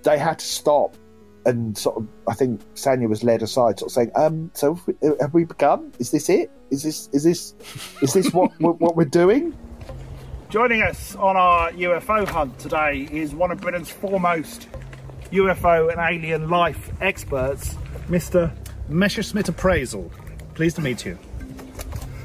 they had to stop and sort of I think Sanya was led aside sort of saying, um, so have we, have we begun? Is this it? Is this is this is this what (laughs) what what we're doing? Joining us on our UFO hunt today is one of Britain's foremost UFO and alien life experts, Mr. Messerschmitt Appraisal. Pleased to meet you.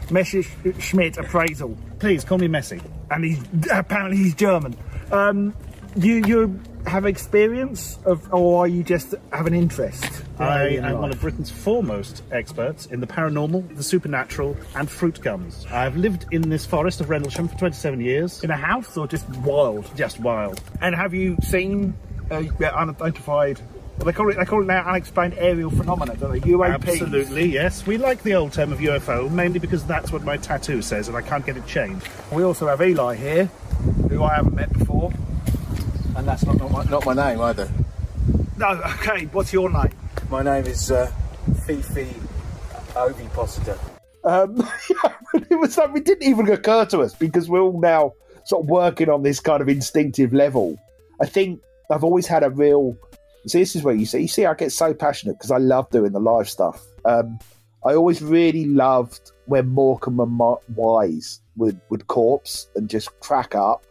Messerschmitt Appraisal. Please call me Messi. And he's apparently he's German. Um, you you have experience of, or are you just have an interest? in I am one of Britain's foremost experts in the paranormal, the supernatural, and fruit gums. I've lived in this forest of Rendlesham for 27 years. in a house or just wild. Just wild. And have you seen unidentified Well, they call it they call it now unexplained aerial phenomena, don't they? UAP. Absolutely, yes. We like the old term of UFO mainly because that's what my tattoo says, and I can't get it changed. We also have Eli here, who I haven't met before. And that's not, not, my, not my name either. No, okay. What's your name? My name is uh, Fifi Ovipositor. Um, (laughs) it was like it didn't even occur to us because we're all now sort of working on this kind of instinctive level. I think I've always had a real. See, this is where you see. You see, I get so passionate because I love doing the live stuff. Um, I always really loved when Morecambe and Ma- Wise would would corpse and just crack up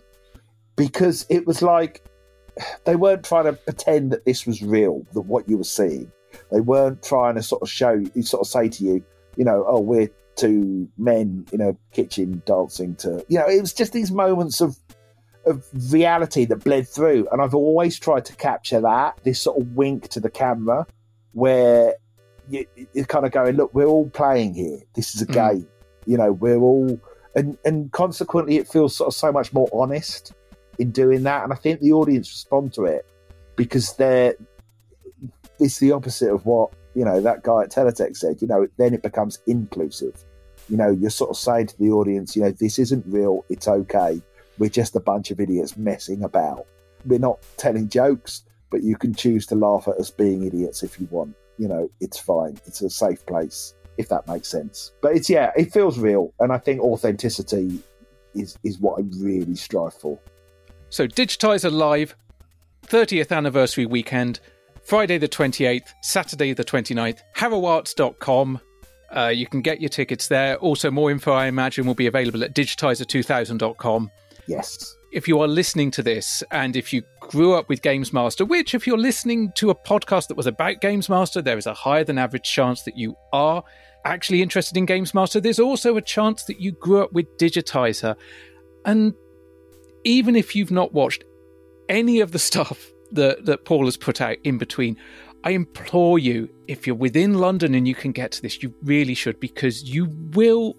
because it was like they weren't trying to pretend that this was real, that what you were seeing. They weren't trying to sort of show, you sort of say to you, you know, oh, we're two men in a kitchen dancing to, you know, it was just these moments of of reality that bled through, and I've always tried to capture that this sort of wink to the camera, where you, you're kind of going, look, we're all playing here. This is a Mm. game, you know, we're all, and and consequently, it feels sort of so much more honest in doing that, and I think the audience respond to it because they're it's the opposite of what you know that guy at Teletext said. You know, then it becomes inclusive. You know, you're sort of saying to the audience, you know, this isn't real. It's okay. We're just a bunch of idiots messing about. We're not telling jokes, but you can choose to laugh at us being idiots if you want. You know, it's fine. It's a safe place, if that makes sense. But it's yeah, it feels real, and I think authenticity is is what I really strive for. So, Digitiser Live, 30th anniversary weekend, Friday the 28th, Saturday the 29th, harrowarts.com. Uh, you can get your tickets there. Also, more info, I imagine, will be available at digitiser2000.com. Yes. If you are listening to this and if you grew up with GamesMaster, which, if you're listening to a podcast that was about GamesMaster, there is a higher than average chance that you are actually interested in GamesMaster. There's also a chance that you grew up with Digitiser. And even if you've not watched any of the (laughs) stuff that, that Paul has put out in between, I implore you, if you're within London and you can get to this, you really should because you will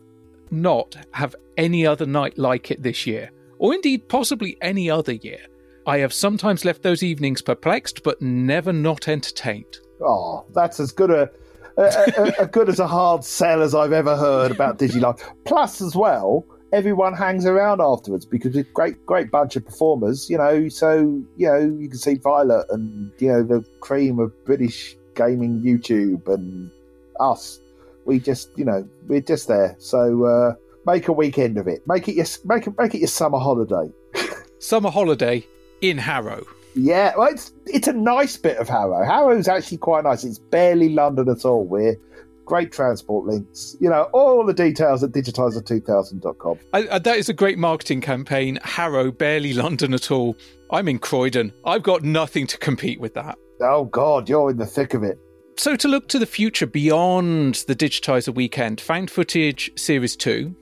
not have any other night like it this year, or indeed possibly any other year. I have sometimes left those evenings perplexed, but never not entertained. Oh, that's as good a, a, a, a good as a hard sell as I've ever heard about DigiLive. Plus, as well, everyone hangs around afterwards because it's a great, great bunch of performers. You know, so you know you can see Violet and you know the cream of British gaming YouTube and us. We just, you know, we're just there. So uh, make a weekend of it. Make it your make it make it your summer holiday. (laughs) Summer holiday in Harrow. Yeah, well, it's it's a nice bit of Harrow. Harrow's actually quite nice. It's barely London at all. We're great transport links. You know, all the details at digitiser2000.com. I, I, that is a great marketing campaign. Harrow, barely London at all. I'm in Croydon. I've got nothing to compete with that. Oh, God, you're in the thick of it. So, to look to the future beyond the Digitiser weekend, Found Footage Series 2,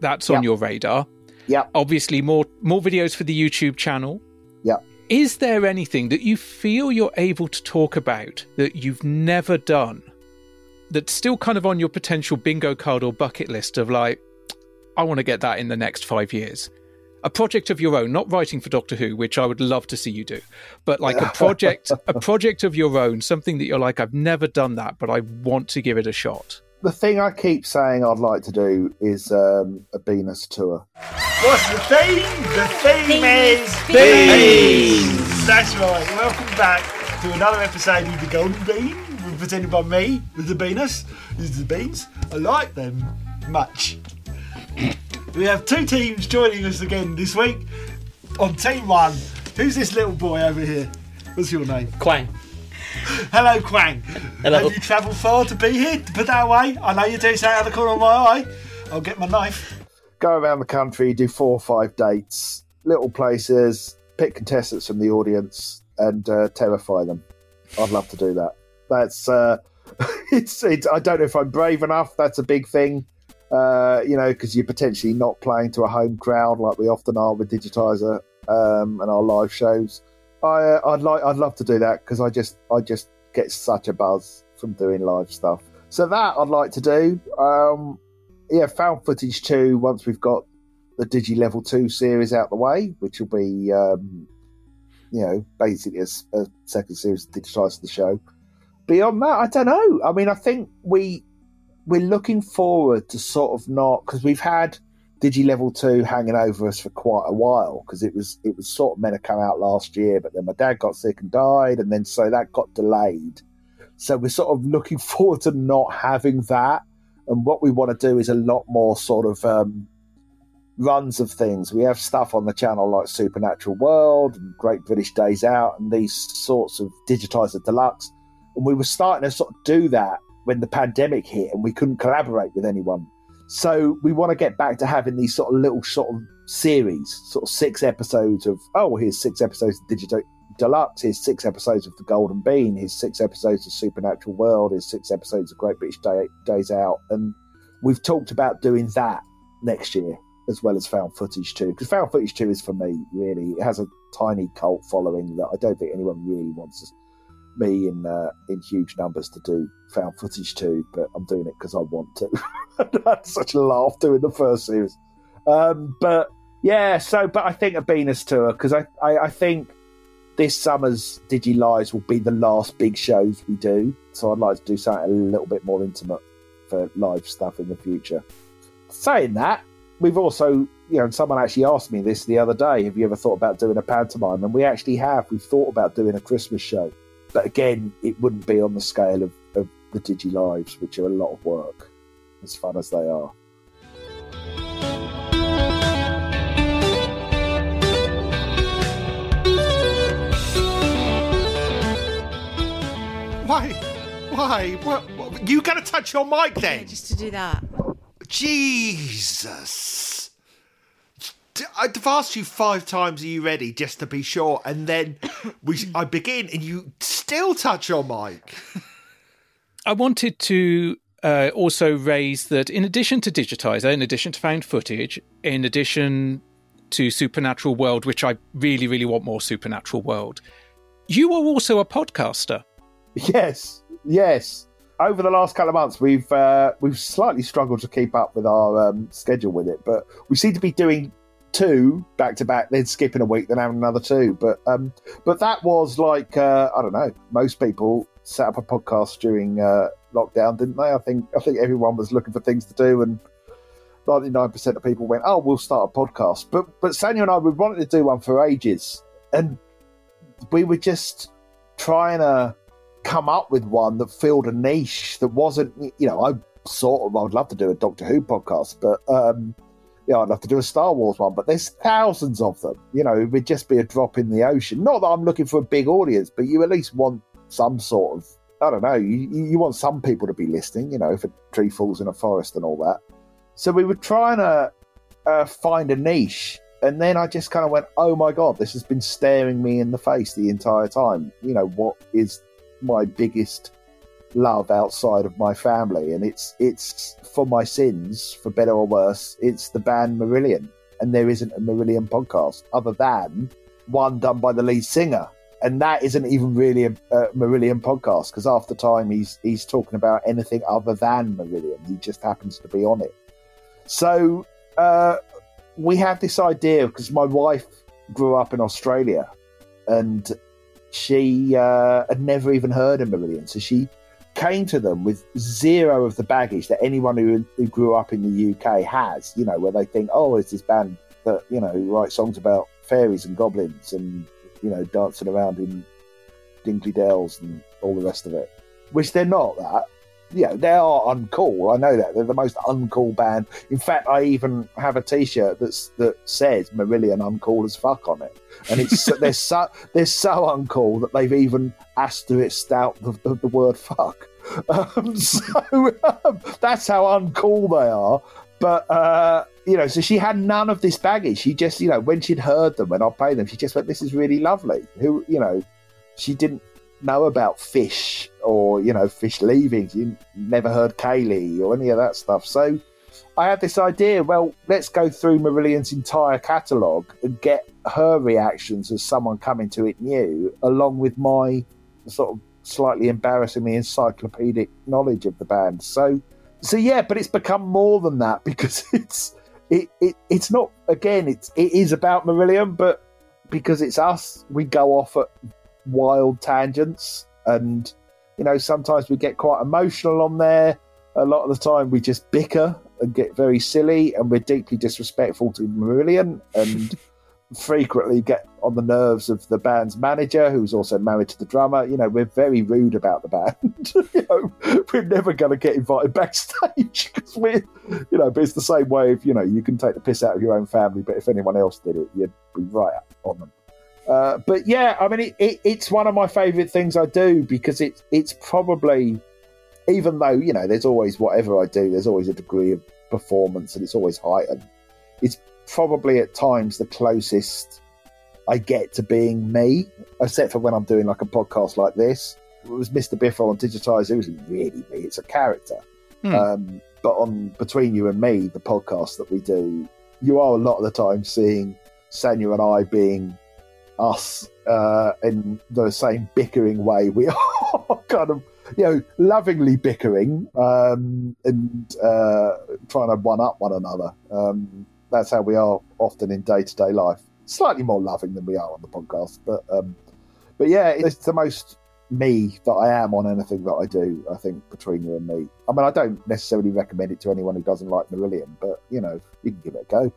that's on Yeah. your radar. Yeah. Obviously, more, more videos for the YouTube channel. Yeah. Is there anything that you feel you're able to talk about that you've never done that's still kind of on your potential bingo card or bucket list of like, I want to get that in the next five years? A project of your own, not writing for Doctor Who, which I would love to see you do, but like a (laughs) project, a project of your own, something that you're like, I've never done that, but I want to give it a shot. The thing I keep saying I'd like to do is um, a Venus tour. What's the theme? The theme is Beans. beans. That's right. Welcome back to another episode of the Golden Bean, presented by me, with the Venus. This is the beans. I like them much. We have two teams joining us again this week. On team one, who's this little boy over here? What's your name? Quang. (laughs) Hello, Quang. Hello. Have you travelled far to be here? To put that away? I know you're doing something out of the corner of my eye. I'll get my knife. Go around the country, do four or five dates, little places, pick contestants from the audience, and uh, terrify them. I'd love to do that. That's uh, (laughs) it's, it's. I don't know if I'm brave enough. That's a big thing. Uh, you know, because you're potentially not playing to a home crowd like we often are with Digitiser um, and our live shows. I, uh, I'd like, I'd love to do that because I just, I just get such a buzz from doing live stuff. So that I'd like to do. Um, yeah, found footage too. Once we've got the Digi Level Two series out the way, which will be um, you know, basically a second series of Digitiser the show. Beyond that, I don't know. I mean, I think we we're looking forward to sort of not because we've had Digi Level Two hanging over us for quite a while because it was it was sort of meant to come out last year, but then my dad got sick and died, and then so that got delayed. So we're sort of looking (laughs) forward to not having that. And what we want to do is a lot more sort of um, runs of things. We have stuff on the channel like Supernatural World and Great British Days Out and these sorts of Digitiser deluxe. And we were starting to sort of do that when the pandemic hit and we couldn't collaborate with anyone. So we want to get back to having these sort of little sort of series, sort of six episodes of oh, here's six episodes of Digital Deluxe, here's six episodes of The Golden Bean, here's six episodes of Supernatural World, here's six episodes of Great British Day, Days Out, and we've talked about doing that next year as well as found footage too. Because found footage too is for me really. It has a tiny cult following that I don't think anyone really wants me in uh, in huge numbers to do found footage too. But I'm doing it because I want to. (laughs) I had such a laugh doing the first series. Um, but yeah, so but I think a Venus tour because I, I I think this summer's Digi Lives will be the last big shows we do. So I'd like to do something a little bit more intimate for live stuff in the future. Saying that, we've also, you know, someone actually asked me this the other day have you ever thought about doing a pantomime? And we actually have. We've thought about doing a Christmas show. But again, it wouldn't be on the scale of, of the Digi Lives, which are a lot of work, as fun as they are. Why? Why? What, what, you gotta touch your mic then. Yeah, Just to do that. Jesus. D- I've asked you five times, are you ready, just to be sure, and then (coughs) we I begin and you still touch your mic. I wanted to uh, also raise that in addition to Digitiser, in addition to found footage, in addition to Supernatural World, which I really, really want more Supernatural World, you are also a podcaster. Yes, yes. Over the last couple of months, we've uh, we've slightly struggled to keep up with our um, schedule with it, but we seem to be doing two back to back, then skipping a week, then having another two. But um, but that was like uh, I don't know. Most people set up a podcast during uh, lockdown, didn't they? I think I think everyone was looking for things to do, and ninety nine percent of people went, "Oh, we'll start a podcast." But but Sanya and I we wanted to do one for ages, and we were just trying to come up with one that filled a niche that wasn't, you know, I sort of, I would love to do a Doctor Who podcast, but, um, yeah, I'd love to do a Star Wars one, but there's thousands of them. You know, it would just be a drop in the ocean. Not that I'm looking for a big audience, but you at least want some sort of, I don't know, you, you want some people to be listening, you know, if a tree falls in a forest and all that. So we were trying to uh, find a niche. And then I just kind of went, oh my God, this has been staring me in the face the entire time. You know, what is my biggest love outside of my family? And it's it's for my sins, for better or worse, it's the band Marillion. And there isn't a Marillion podcast other than one done by the lead singer. And that isn't even really a, a Marillion podcast because half the time he's he's talking about anything other than Marillion. He just happens to be on it. So uh, we have this idea because my wife grew up in Australia and she uh, had never even heard of Marillion. So she came to them with zero of the baggage that anyone who, who grew up in the UK has, you know, where they think, oh, it's this band that, you know, write songs about fairies and goblins and, you know, dancing around in Dinkley Dells and all the rest of it, which they're not that. You know, they are uncool. I know that. They're the most uncool band. In fact, I even have a t shirt that's that says Marillion uncool as fuck on it. And it's they're so (laughs) they're so uncool that they've even asterisked out the, the, the word fuck. (laughs) Um, so um, that's how uncool they are. But uh, you know, so she had none of this baggage. She just, you know, when she'd heard them and I played them, she just went, "This is really lovely." Who, you know, she didn't know about fish or you know fish leavings. You never heard Kayleigh or any of that stuff. So I had this idea. Well, let's go through Marillion's entire catalogue and get her reactions as someone coming to it new, along with my sort of slightly embarrassingly encyclopedic knowledge of the band. So, so yeah, but it's become more than that (laughs) because it's it, it it's not again it's it is about Marillion, but because it's us, we go off at wild tangents, and you know sometimes we get quite emotional on there. A lot of the time, we just bicker and get very silly, and we're deeply disrespectful to Marillion, and (laughs) frequently get on the nerves of the band's manager, who's also married to the drummer. You know, we're very rude about the band. (laughs) you know, we're never going to get invited backstage (laughs) because we're, you know, but it's the same way if, you know, you can take the piss out of your own family, but if anyone else did it, you'd be right up on them. Uh, but yeah, I mean, it, it, it's one of my favourite things I do because it, it's probably, even though, you know, there's always whatever I do, there's always a degree of performance and it's always heightened. It's probably at times the closest I get to being me, except for when I'm doing like a podcast like this. It was Mr. Biffo on Digitiser. It was really me. It's a character. Hmm. Um, but on Between You and Me, the podcast that we do, you are a lot of the time seeing Sanya and I being us uh, in the same bickering way. We (laughs) are kind of, you know, lovingly bickering um, and uh, trying to one up one another. Um, that's how we are often in day to day life. Slightly more loving than we are on the podcast, but um, but yeah, it's the most me that I am on anything that I do. I think between you and me. I mean, I don't necessarily recommend it to anyone who doesn't like Marillion, but you know, you can give it a go.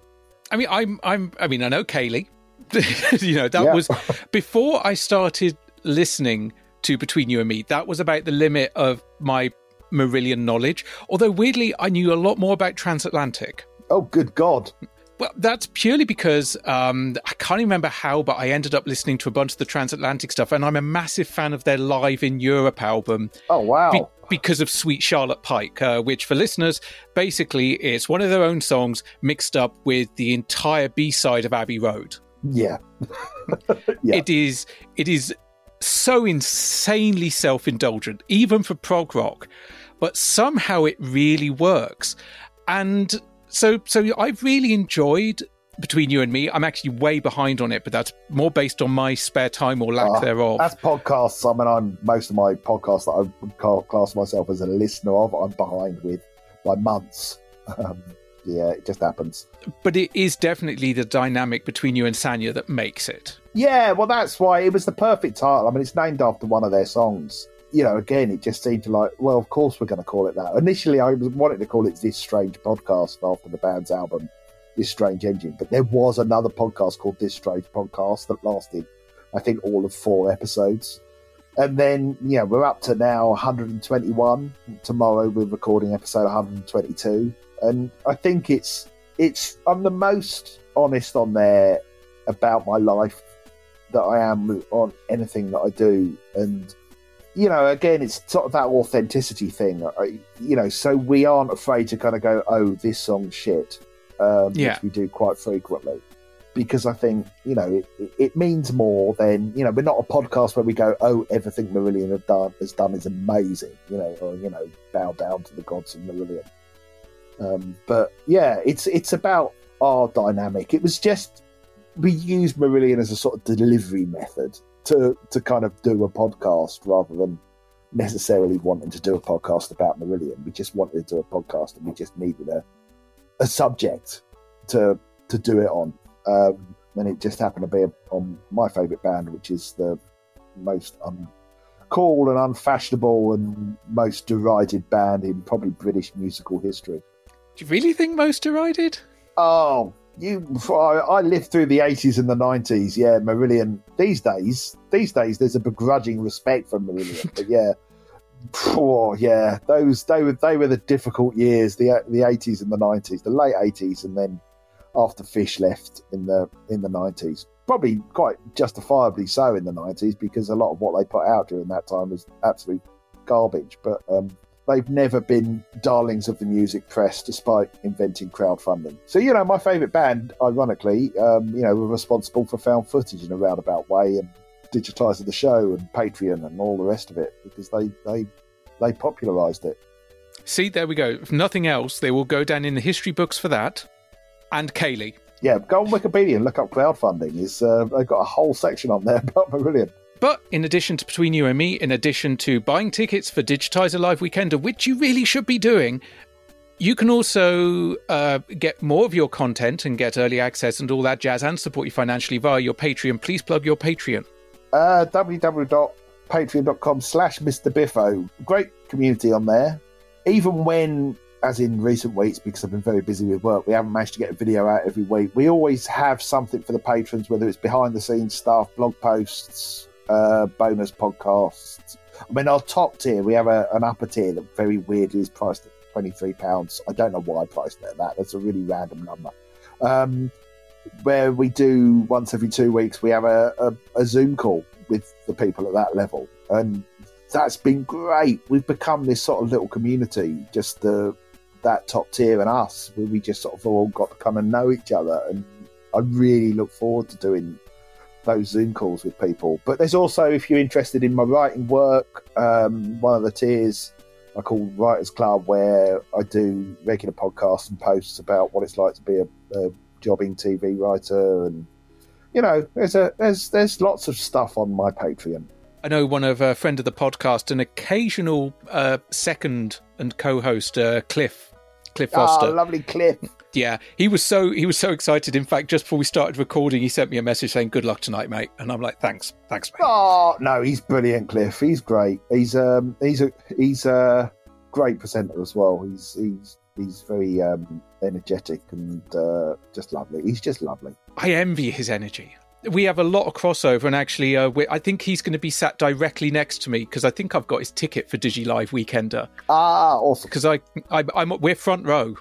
I mean, I'm, I'm, I mean, I know Kayleigh. (laughs) you know, that Yeah. was before I started listening to Between You and Me. That was about the limit of my Marillion knowledge. Although weirdly, I knew a lot more about Transatlantic. Oh, good God! Well, that's purely because um, I can't remember how, but I ended up listening to a bunch of the Transatlantic stuff, and I'm a massive fan of their Live in Europe album. Oh wow! Be- because of Suite Charlotte Pike, uh, which for listeners, basically it's one of their own songs mixed up with the entire B side of Abbey Road. (laughs) Yeah. It is it is so insanely self-indulgent, even for prog rock, but somehow it really works. And so so I've really enjoyed between you and me. I'm actually way behind on it, but that's more based on my spare time or lack Ah, thereof. As podcasts, I mean, I'm most of my podcasts that I class myself as a listener of, I'm behind with by months. (laughs) Yeah, it just happens. But it is definitely the dynamic between you and Sanya that makes it. Yeah, well, that's why it was the perfect title. I mean, it's named after one of their songs. You know, again, it just seemed to like, well, of course we're going to call it that. Initially, I was wanted to call it This Strange Podcast after the band's album, This Strange Engine. But there was another podcast called This Strange Podcast that lasted, I think, all of four episodes. And then, yeah, we're up to now 121. Tomorrow we're recording episode 122. And I think it's, it's, I'm the most honest on there about my life that I am on anything that I do. And, you know, again, it's sort of that authenticity thing. I, you know, so we aren't afraid to kind of go, oh, this song's shit, um, Yeah. which we do quite frequently. Because I think, you know, it, it- it means more than, you know, we're not a podcast where we go, oh, everything Marillion have done, has done is amazing, you know, or, you know, bow down to the gods of Marillion. Um, but yeah, it's it's about our dynamic. It was just we used Marillion as a sort of delivery method to to kind of do a podcast rather than necessarily wanting to do a podcast about Marillion. We just wanted to do a podcast and we just needed a a subject to to do it on. Um, and it just happened to be on my favourite band, which is the most um, cool and unfashionable and most derided band in probably British musical history. Do you really think most derided? Oh, you! I, lived through the eighties and the nineties. Yeah, Marillion. These days, these days, there's a begrudging respect for Marillion. (laughs) but yeah, oh yeah, those they were they were the difficult years. The the eighties and the nineties, the late eighties, and then after Fish left in the in the nineties. Probably quite justifiably so in the nineties because a lot of what they put out during that time was absolute garbage. But um, they've never been darlings of the music press despite inventing crowdfunding. So, you know, my favourite band, ironically, um, you know, were responsible for found footage in a roundabout way and digitising the show and Patreon and all the rest of it because they they they popularised it. See, there we go. If nothing else, they will go down in the history books for that. And Kayleigh. Yeah, go on Wikipedia and look up crowdfunding. Is uh, they've got a whole section on there (laughs) about Marillion. But in addition to Between You and Me, in addition to buying tickets for Digitiser Live Weekender, which you really should be doing, You can also uh, get more of your content and get early access and all that jazz and support you financially via your Patreon. Please plug your Patreon. Uh, www.patreon.com slash Mr. Biffo. Great community on there. Even when, as in recent weeks, because I've been very busy with work, we haven't managed to get a video out every week. We always have something for the patrons, whether it's behind the scenes stuff, blog posts, uh, bonus podcasts. I mean, our top tier, we have a, an upper tier that very weirdly is priced at £23. I don't know why I priced it at that. That's a really random number. Um, where we do once every two weeks, we have a, a, a Zoom call with the people at that level. And that's been great. We've become this sort of little community, just the that top tier and us, where we just sort of all got to come and know each other. And I really look forward to doing those Zoom calls with people. But there's also, if you're interested in my writing work, um, one of the tiers I call Writers Club, where I do regular podcasts and posts about what it's like to be a, a jobbing TV writer, and you know, there's a there's there's lots of stuff on my Patreon. I know one of a friend of the podcast, an occasional uh, second and co-host, uh, Cliff, Cliff Foster. Oh, lovely Cliff. Yeah, he was so he was so excited. In fact, just before we started recording, he sent me a message saying, "Good luck tonight, mate." And I'm like, "Thanks, thanks, mate." Oh no, he's brilliant, Cliff. He's great. He's um he's a he's a great presenter as well. He's he's he's very um energetic and uh, just lovely. He's just lovely. I envy his energy. We have a lot of crossover, and actually, uh, I think he's going to be sat directly next to me because I think I've got his ticket for Digi Live Weekender. Ah, awesome! Because I, I, I'm we're front row,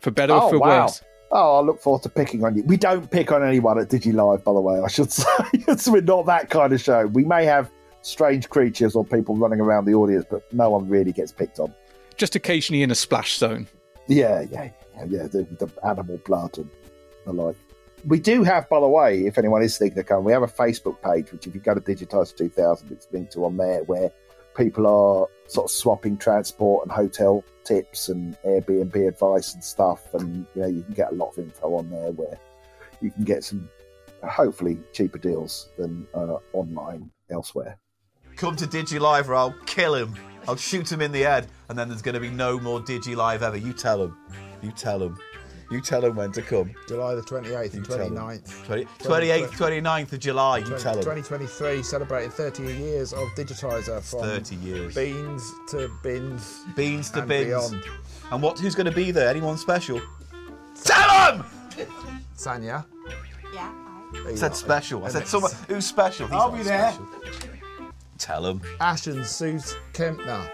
for better oh or for wow. worse. Oh, I look forward to picking on you. We don't pick on anyone at Digi Live, by the way. I should (laughs) say we're not that kind of show. We may have strange creatures or people running around the audience, but no one really gets picked on. Just occasionally in a splash zone. Yeah, yeah, yeah, yeah. The, the animal blood and the like. We do have, by the way, if anyone is thinking of coming, we have a Facebook page, which if you go to Digitiser 2000, it's linked to on there, where people are sort of swapping transport and hotel tips and Airbnb advice and stuff. And, you know, you can get a lot of info on there where you can get some, hopefully, cheaper deals than uh, online elsewhere. Come to Digi Live or I'll kill him. I'll shoot him in the head, and then there's going to be no more Digi Live ever. You tell him. You tell him. You tell them when to come. July the 28th and tell 'em. 29th. 20, 28th, 29th of July. You tell him. 2023 celebrating 30 years of Digitiser from 30 years. beans to bins. Beans to and bins. Beyond. And what? Who's going to be there? Anyone special? Tell them! Sanya. Yeah. I said special. I said someone who's special. He's I'll not be there. special. Tell him. Ashens, Suze Kempner.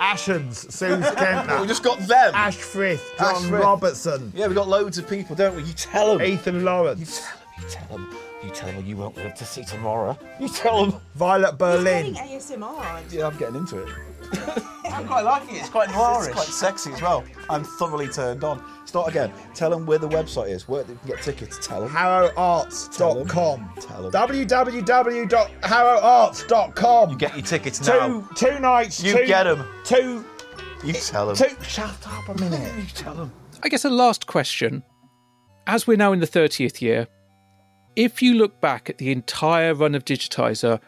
Ashens, Suze (laughs) Kempner. we just got them. Ash Frith, John Ash Frith. Robertson. Yeah, we got loads of people, don't we? You tell them. Ethan Lawrence. You tell them. You tell them you tell them won't live to see tomorrow. You tell them. Violet Berlin. ASMR. Yeah, I'm getting into it. (laughs) I'm quite liking it. It's quite It's quite sexy as well. I'm thoroughly turned on. Start again. Tell them where the website is, where they can get tickets. Tell them. HarrowArts.com. Tell them. www.harrowarts.com. You get your tickets now. Two, two nights. You two, get 'em. Two. You tell them. Two. Shut up a minute. You tell them. I guess a last question. As we're now in the 30th year, if you look back at the entire run of Digitiser,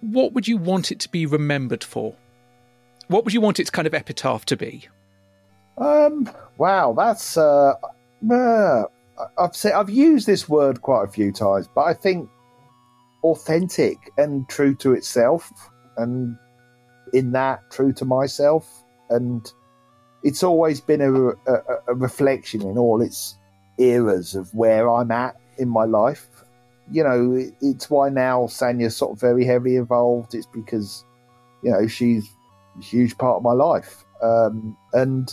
what would you want it to be remembered for? What would you want its kind of epitaph to be? Um, wow, that's uh, uh, I've said I've used this word quite a few times, but I think authentic and true to itself, and in that true to myself, and it's always been a, a, a reflection in all its eras of where I'm at in my life. You know, it- it's why now Sanya's sort of very heavily involved. It's because you know she's a huge part of my life, um, and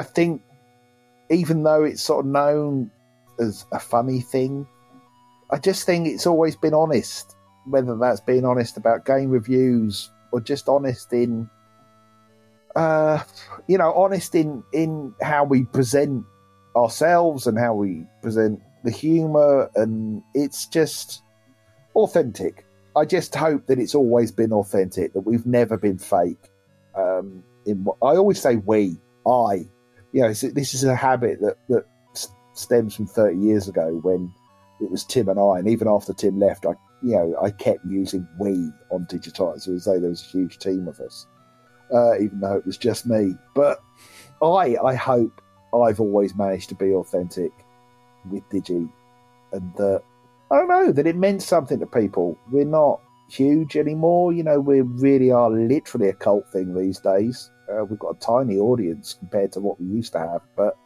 I think even though it's sort of known as a funny thing, I just think it's always been honest. Whether that's being honest about game reviews or just honest in, uh, you know, honest in in how we present ourselves and how we present the humour, and it's just authentic. I just hope that it's always been authentic. That we've never been fake. Um, in I always say, we, I, you know, this is a habit that that stems from 30 years ago when it was Tim and I, and even after Tim left, I, you know, I kept using we on Digitiser as though there was a huge team of us. uh, even though it was just me. But I, I hope I've always managed to be authentic with Digi, and that I don't know that it meant something to people. We're not huge anymore. You know, we really are literally a cult thing these days. Uh, we've got a tiny audience compared to what we used to have, but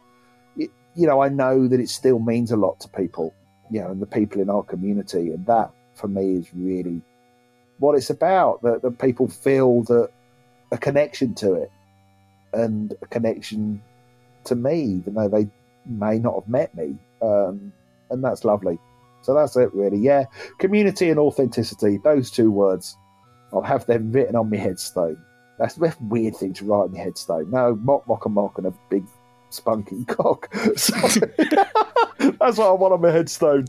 it, you know, I know that it still means a lot to people. You know, and the people in our community, and that for me is really what it's about. That, that people feel that a connection to it, and a connection to me, even though they may not have met me, um, and that's lovely. So that's it, really. Yeah, community and authenticity, those two words. I'll have them written on my headstone. That's a weird thing to write on your headstone. No, mock, mock, and mock, and a big spunking (laughs) cock. So, (laughs) that's what I want on my headstone.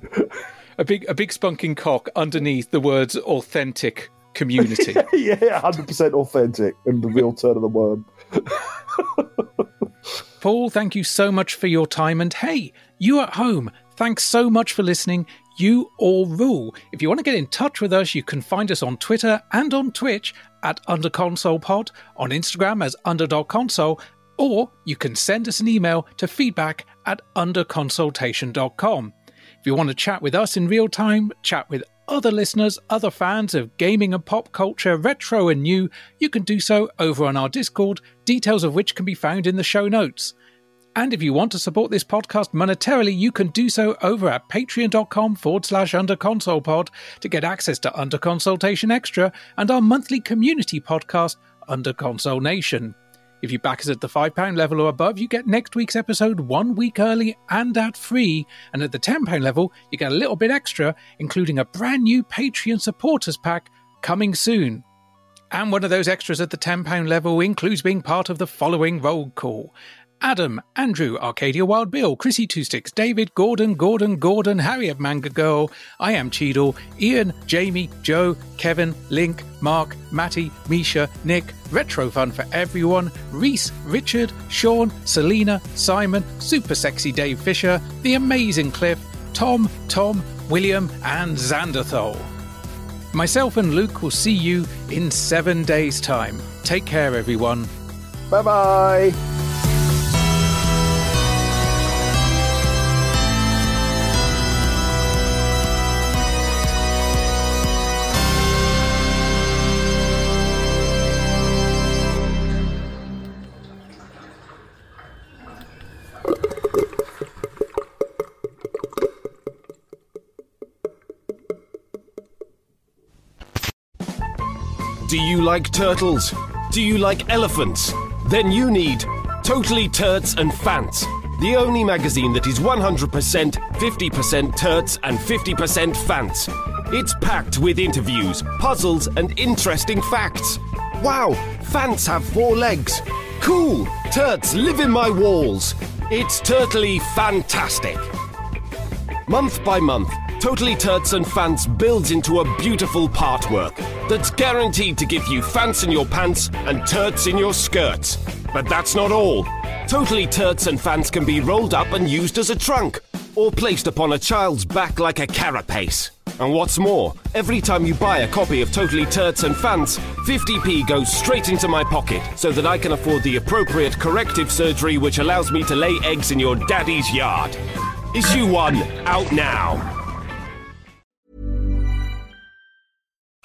A big, a big spunking cock underneath the words "authentic community." (laughs) yeah, hundred percent authentic, and the real turn of the worm. Paul, thank you so much for your time. And hey, you at home, thanks so much for listening. You all rule. If you want to get in touch with us, you can find us on Twitter and on Twitch at UnderConsolePod, on Instagram as Under.Console, or you can send us an email to feedback at underconsoletation.com. If you want to chat with us in real time, chat with other listeners, other fans of gaming and pop culture, retro and new, you can do so over on our Discord, details of which can be found in the show notes. And if you want to support this podcast monetarily, you can do so over at patreon.com forward slash underconsolepod to get access to Under Consoletation Extra and our monthly community podcast, Under Console Nation. If you back us at the £5 level or above, you get next week's episode one week early and ad free. And at the £10 level, you get a little bit extra, including a brand new Patreon supporters pack coming soon. And one of those extras at the £10 level includes being part of the following roll call. Adam, Andrew, Arcadia Wild Bill, Chrissy Two Sticks, David, Gordon, Gordon, Gordon, Harriet Manga Girl, I Am Cheadle, Ian, Jamie, Joe, Kevin, Link, Mark, Matty, Misha, Nick, Retro Fun for Everyone, Reese, Richard, Sean, Selena, Simon, Super Sexy Dave Fisher, The Amazing Cliff, Tom, Tom, William, and Xanderthal. Myself and Luke will see you in seven days' time. Take care, everyone. Bye bye. Do you like turtles? Do you like elephants? Then you need Totally Turts and Fants, the only magazine that is 100%, 50% turts and 50% fants. It's packed with interviews, puzzles, and interesting facts. Wow, fants have four legs. Cool, turts live in my walls. It's totally fantastic. Month by month, Totally Turts and Fants builds into a beautiful partwork that's guaranteed to give you fants in your pants and turts in your skirts. But that's not all. Totally Turts and Fants can be rolled up and used as a trunk, or placed upon a child's back like a carapace. And what's more, every time you buy a copy of Totally Turts and Fans, 50p goes straight into my pocket so that I can afford the appropriate corrective surgery which allows me to lay eggs in your daddy's yard. Issue 1 out now.